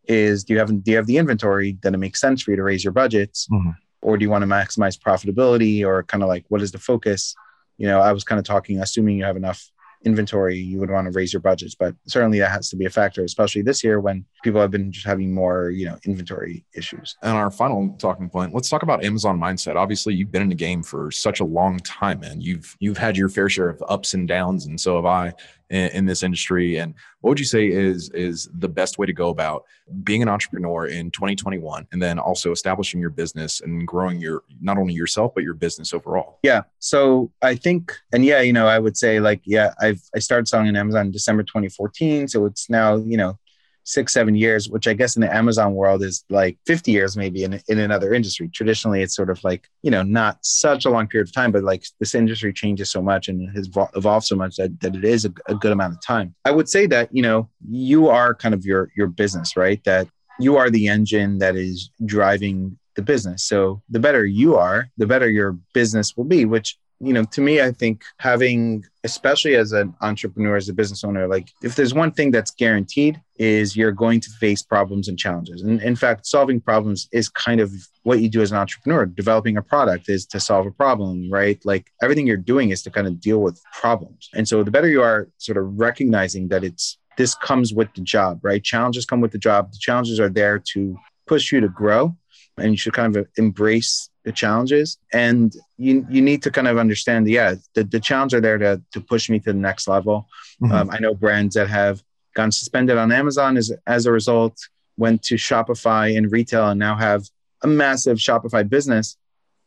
B: is do you have do you have the inventory that it makes sense for you to raise your budgets? Mm-hmm. or do you want to maximize profitability or kind of like what is the focus? You know i was kind of talking assuming you have enough inventory, you would want to raise your budgets. But certainly that has to be a factor, especially this year when people have been just having more, you know, inventory issues.
A: And our final talking point, let's talk about Amazon mindset. Obviously, you've been in the game for such a long time, and you've you've had your fair share of ups and downs, and so have I in, in this industry. And what would you say is is the best way to go about being an entrepreneur in 2021, and then also establishing your business and growing your not only yourself but your business overall?
B: Yeah. So I think, and yeah, you know, I would say like, yeah, I've I started selling on Amazon in December 2014, so it's now you know six, seven years, which I guess in the Amazon world is like 50 years, maybe in, in another industry. Traditionally, it's sort of like, you know, not such a long period of time, but like this industry changes so much and has evolved so much that, that it is a, a good amount of time. I would say that, you know, you are kind of your, your business, right? That you are the engine that is driving the business. So the better you are, the better your business will be, which you know, to me, I think having, especially as an entrepreneur, as a business owner, like if there's one thing that's guaranteed is you're going to face problems and challenges. And in fact, solving problems is kind of what you do as an entrepreneur. Developing a product is to solve a problem, right? Like everything you're doing is to kind of deal with problems. And so the better you are sort of recognizing that it's, this comes with the job, right? Challenges come with the job. The challenges are there to push you to grow and you should kind of embrace the challenges. And you you need to kind of understand yeah the, the challenges are there to, to push me to the next level. Mm-hmm. um, i know brands that have gone suspended on amazon as, as a result went to shopify and retail and now have a massive shopify business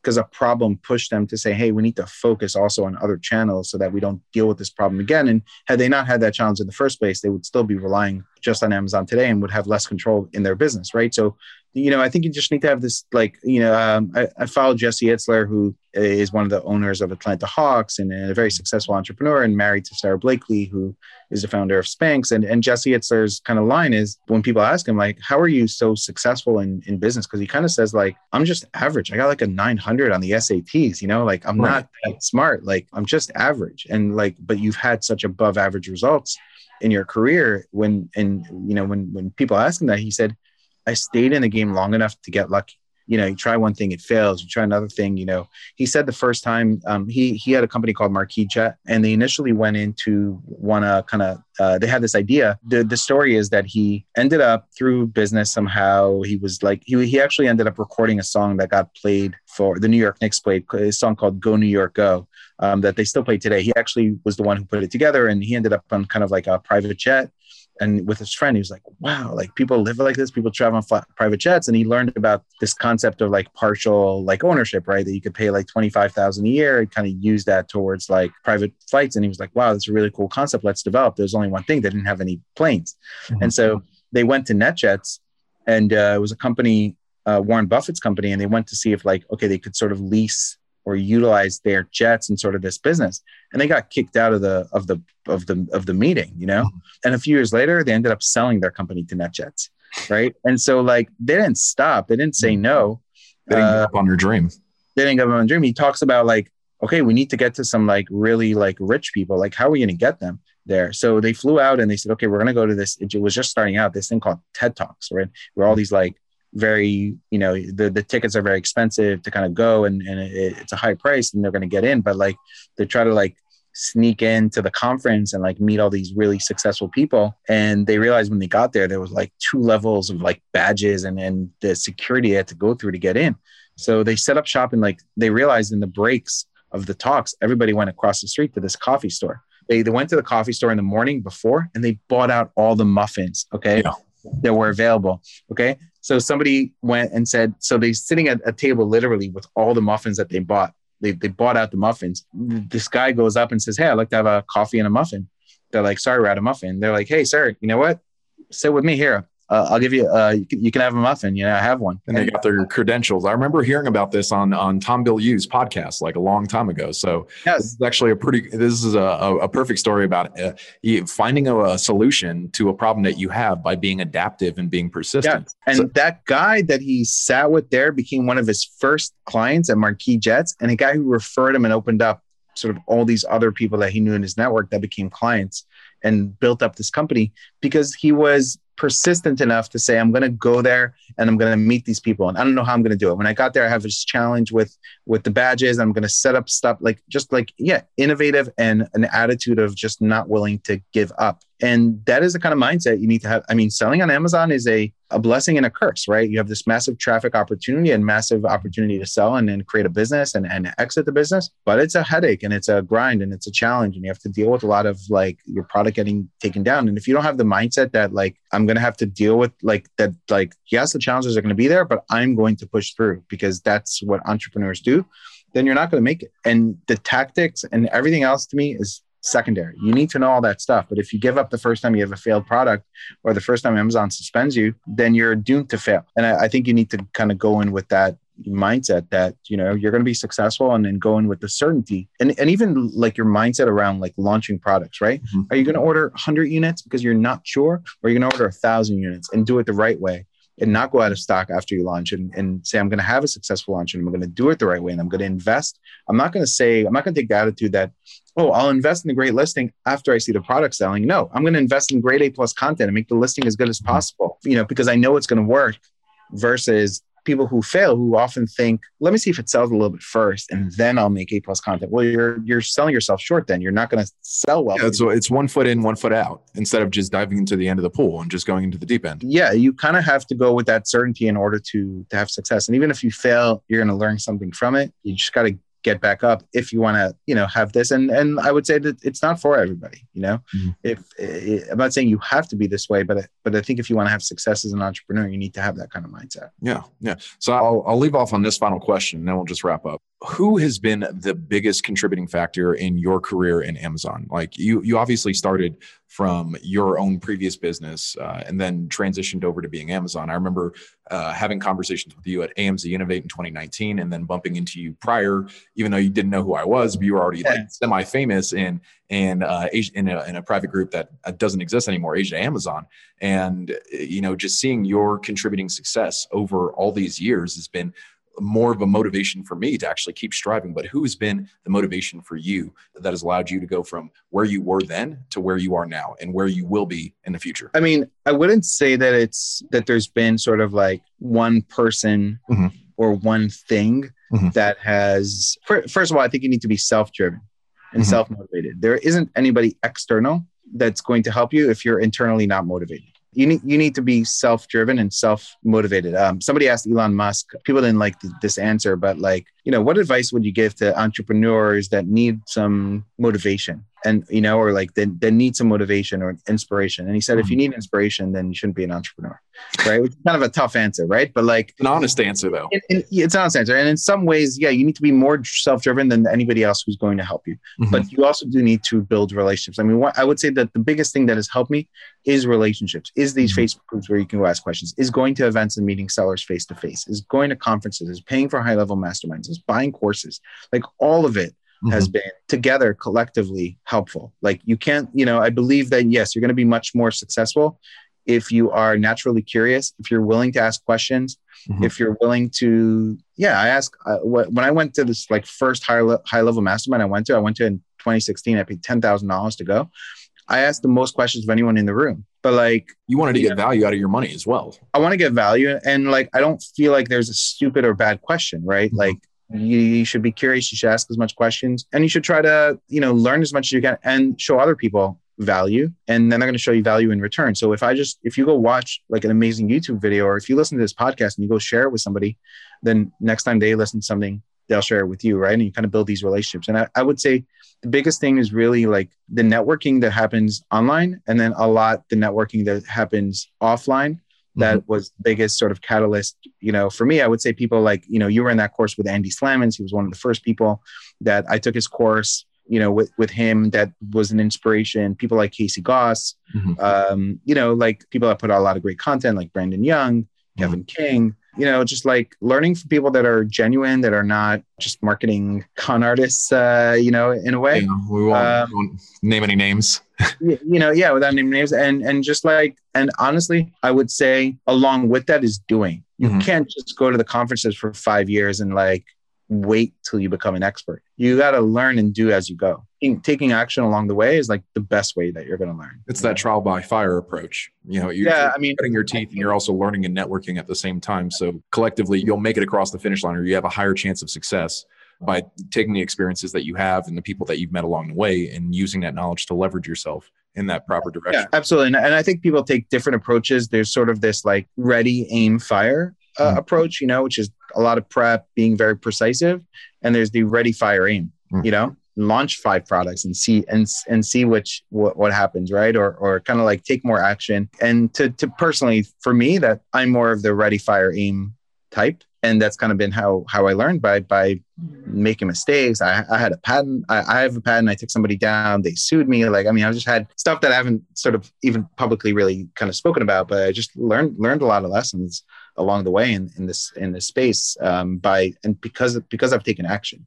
B: because a problem pushed them to say hey we need to focus also on other channels so that we don't deal with this problem again. And had they not had that challenge in the first place they would still be relying just on amazon today and would have less control in their business right? So you know, I think you just need to have this, like, you know, um, I, I follow Jesse Itzler, who is one of the owners of Atlanta Hawks and a very successful entrepreneur and married to Sara Blakely, who is the founder of Spanx. And, and Jesse Itzler's kind of line is when people ask him, like, how are you so successful in, in business? Because he kind of says, like, I'm just average. I got like a 900 on the SATs, you know, like I'm right. not that smart. Like I'm just average. And like, but you've had such above average results in your career when, and, you know, when, when people ask him that, he said, I stayed in the game long enough to get lucky. You know, you try one thing, it fails. You try another thing. You know, he said the first time um, he he had a company called Marquis Jet, and they initially went into want to kind of uh, they had this idea. The the story is that he ended up through business somehow. He was like he he actually ended up recording a song that got played for the New York Knicks played a song called "Go New York Go." Um, that they still play today. He actually was the one who put it together, and he ended up on kind of like a private jet and with his friend, he was like, wow, like people live like this, people travel on private jets. And he learned about this concept of like partial like ownership, right? That you could pay like 25,000 a year and kind of use that towards like private flights. And he was like, wow, that's a really cool concept. Let's develop. There's only one thing. They didn't have any planes. Mm-hmm. And so they went to NetJets and uh, it was a company, uh, Warren Buffett's company. And they went to see if like, okay, they could sort of lease or utilize their jets and sort of this business. And they got kicked out of the of the of the of the meeting you know? Mm-hmm. and a few years later they ended up selling their company to netjets right? And so like they didn't stop. They didn't say no.
A: They didn't uh, give up on your dream.
B: they didn't give up on dream. He talks about like okay we need to get to some like really like rich people. Like how are we going to get them there? So they flew out and they said okay we're going to go to this. It was just starting out this thing called ted talks right? Where all these like very you know the, the tickets are very expensive to kind of go and, and it, it's a high price and they're going to get in but like they try to like sneak into the conference and like meet all these really successful people and they realized when they got there there was like two levels of like badges and and the security they had to go through to get in. So they set up shop and like they realized in the breaks of the talks everybody went across the street to this coffee store. They, they went to the coffee store in the morning before and they bought out all the muffins okay? Yeah. That were available okay so somebody went and said, so they're sitting at a table literally with all the muffins that they bought. They, they bought out the muffins. This guy goes up and says, Hey, I'd like to have a coffee and a muffin. They're like, Sorry, we're out of muffin. They're like, Hey, sir, you know what? Sit with me here uh, I'll give you, uh, you can, you can, have a muffin. You know, I have one.
A: And they got their credentials. I remember hearing about this on, on Tom Bilyeu's podcast, like a long time ago. So yes. this is actually a pretty, this is a, a perfect story about uh, finding a, a, solution to a problem that you have by being adaptive and being persistent.
B: Yeah. And so, that guy that he sat with there became one of his first clients at Marquis Jets and a guy who referred him and opened up sort of all these other people that he knew in his network that became clients and built up this company because he was persistent enough to say i'm going to go there and i'm going to meet these people. And i don't know how i'm going to do it. When i got there i have this challenge with with the badges. I'm going to set up stuff like just like yeah innovative and an attitude of just not willing to give up and that is the kind of mindset you need to have i mean selling on amazon is a a blessing and a curse, right? You have this massive traffic opportunity and massive opportunity to sell and then create a business and, and exit the business. But it's a headache and it's a grind and it's a challenge. And you have to deal with a lot of like your product getting taken down. And if you don't have the mindset that like, I'm going to have to deal with like that, like, yes, the challenges are going to be there, but I'm going to push through because that's what entrepreneurs do, then you're not going to make it. And the tactics and everything else to me is secondary. You need to know all that stuff. But if you give up the first time you have a failed product or the first time Amazon suspends you, then you're doomed to fail. And I, I think you need to kind of go in with that mindset that you know you're going to be successful and then go in with the certainty and, and even like your mindset around like launching products right mm-hmm. are you going to order 100 units because you're not sure or are you going to order a thousand units and do it the right way and not go out of stock after you launch and, and say i'm going to have a successful launch and i'm going to do it the right way and i'm going to invest i'm not going to say i'm not going to take the attitude that oh, I'll invest in the great listing after I see the product selling. No, I'm going to invest in great A plus content and make the listing as good as mm-hmm. possible, you know, because I know it's going to work versus people who fail who often think, let me see if it sells a little bit first and then I'll make A plus content. Well, you're you're selling yourself short then. You're not going to sell well.
A: Yeah, so it's one foot in, one foot out instead of just diving into the end of the pool and just going into the deep end.
B: Yeah, you kind of have to go with that certainty in order to to have success. And even if you fail, you're going to learn something from it. You just got to get back up if you want to you know have this. And and i would say that it's not for everybody you know? Mm-hmm. if it, eh, i'm not saying you have to be this way but but i think if you want to have success as an entrepreneur you need to have that kind of mindset.
A: Yeah yeah. So i'll, I'll leave off on this final question and then we'll just wrap up who has been the biggest contributing factor in your career in amazon like you you obviously started from your own previous business uh, and then transitioned over to being Amazon. I remember uh, having conversations with you at AMZ Innovate in 2019 and then bumping into you prior, even though you didn't know who I was, but you were already yeah. like semi famous in, in, uh, in, a, in a private group that uh, doesn't exist anymore, Asia Amazon. And, you know, just seeing your contributing success over all these years has been more of a motivation for me to actually keep striving. But who has been the motivation for you that has allowed you to go from where you were then to where you are now and where you will be in the future?
B: I mean, I wouldn't say that it's that there's been sort of like one person mm-hmm. or one thing mm-hmm. that has, first of all, I think you need to be self driven and mm-hmm. self motivated. There isn't anybody external that's going to help you if you're internally not motivated you need you need to be self-driven and self-motivated. Um, somebody asked Elon Musk. People didn't like th- this answer, but like, you know, what advice would you give to entrepreneurs that need some motivation? and you know or like they, they need some motivation or inspiration and he said if you mm-hmm. need inspiration then you shouldn't be an entrepreneur right which is kind of a tough answer right but like
A: an honest answer though
B: it's an honest answer and in some ways yeah you need to be more self-driven than anybody else who's going to help you mm-hmm. but you also do need to build relationships i mean what, i would say that the biggest thing that has helped me is relationships is these mm-hmm. facebook groups where you can go ask questions is going to events and meeting sellers face to face is going to conferences is paying for high level masterminds is buying courses like all of it mm-hmm. has been together collectively helpful. Like you can't, you know, I believe that yes, you're going to be much more successful if you are naturally curious, if you're willing to ask questions, mm-hmm. if you're willing to, yeah, I ask uh, when I went to this like first high, le- high level mastermind I went to, I went to in 2016, I paid $10,000 to go. I asked the most questions of anyone in the room. But like
A: you wanted to get know, value out of your money as well.
B: I want to get value and like I don't feel like there's a stupid or bad question, right? Mm-hmm. Like you, you should be curious you should ask as much questions and you should try to you know learn as much as you can and show other people value and then they're going to show you value in return. So if i just if you go watch like an amazing youtube video or if you listen to this podcast and you go share it with somebody then next time they listen to something they'll share it with you right? And you kind of build these relationships. And I, I would say the biggest thing is really like the networking that happens online and then a lot the networking that happens offline that mm-hmm. was biggest sort of catalyst you know for me i would say people like you know you were in that course with andy slamans he was one of the first people that i took his course you know with with him that was an inspiration people like casey gauss mm-hmm. um, you know like people that put out a lot of great content like brandon young mm-hmm. kevin king you know, just like learning from people that are genuine, that are not just marketing con artists, uh, you know, in a way. Yeah,
A: we won't, um, won't, name any names.
B: you know, yeah, without naming names. And and just like, and honestly, I would say along with that is doing. You mm-hmm. can't just go to the conferences for five years and like wait till you become an expert. You got to learn and do as you go. Taking action along the way is like the best way that you're going to learn.
A: It's that trial by fire approach. You know, you're yeah, I mean, cutting your teeth and you're also learning and networking at the same time. So collectively, you'll make it across the finish line or you have a higher chance of success by taking the experiences that you have and the people that you've met along the way and using that knowledge to leverage yourself in that proper direction.
B: Yeah, absolutely. And, and I think people take different approaches. There's sort of this like ready, aim, fire uh, mm approach, you know, which is a lot of prep, being very precise. And there's the ready, fire, aim, mm you know, launch five products and see and and see which what, what happens, right? Or or kind of like take more action. And to to personally, for me, that I'm more of the ready, fire, aim type and that's kind of been how how I learned by by making mistakes. I, I had a patent. I, I have a patent. I took somebody down. They sued me. Like I mean, I just had stuff that I haven't sort of even publicly really kind of spoken about. But I just learned learned a lot of lessons along the way in, in this in this space um, by and because because I've taken action.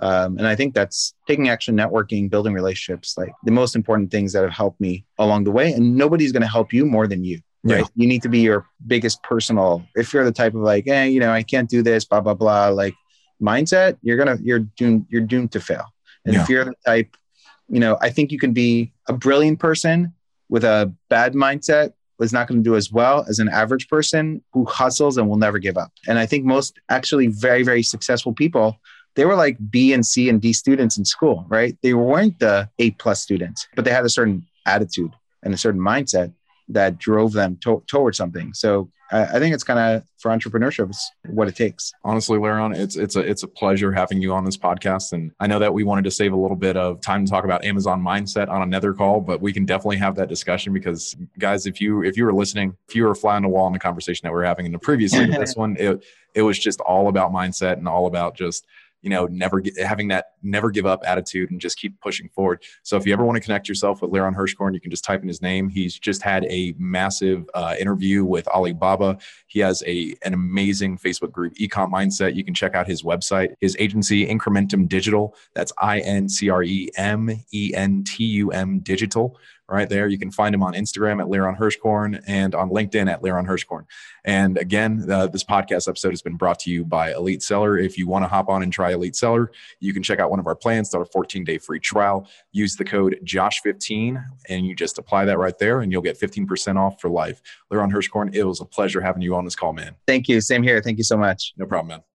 B: Um, and I think that's taking action, networking, building relationships, like the most important things that have helped me along the way. And nobody's going to help you more than you right? Yeah. You need to be your biggest personal. If you're the type of like, eh, you know, I can't do this, blah blah blah, like mindset, you're gonna you're doomed you're doomed to fail. And yeah. if you're the type, you know, I think you can be a brilliant person with a bad mindset is not going to do as well as an average person who hustles and will never give up. And I think most actually very very successful people they were like B and C and D students in school, right? They weren't the A plus students, but they had a certain attitude and a certain mindset that drove them to- towards something. So I, I think it's kind of for entrepreneurship, it's what it takes.
A: Honestly, Liran, it's it's a it's a pleasure having you on this podcast. And I know that we wanted to save a little bit of time to talk about Amazon mindset on another call, but we can definitely have that discussion because guys, if you if you were listening, if you were fly on the wall in the conversation that we are having in the previous this one, it it was just all about mindset and all about just you know, never having that never give up attitude and just keep pushing forward. So if you ever want to connect yourself with Liran Hirschkorn, you can just type in his name. He's just had a massive uh, interview with Alibaba. He has a an amazing Facebook group, Ecom Mindset. You can check out his website, his agency, Incrementum Digital. That's I N C R E M E N T U M Digital right there. You can find him on Instagram at Liran Hirschkorn and on LinkedIn at Liran Hirschkorn. And again, uh, this podcast episode has been brought to you by Elite Seller. If you want to hop on and try Elite Seller, you can check out one of our plans, start a 14 day free trial. Use the code JOSH15 and you just apply that right there and you'll get 15% off for life. Liran Hirschkorn, it was a pleasure having you on this call, man.
B: Thank you. Same here. Thank you so much.
A: No problem, man.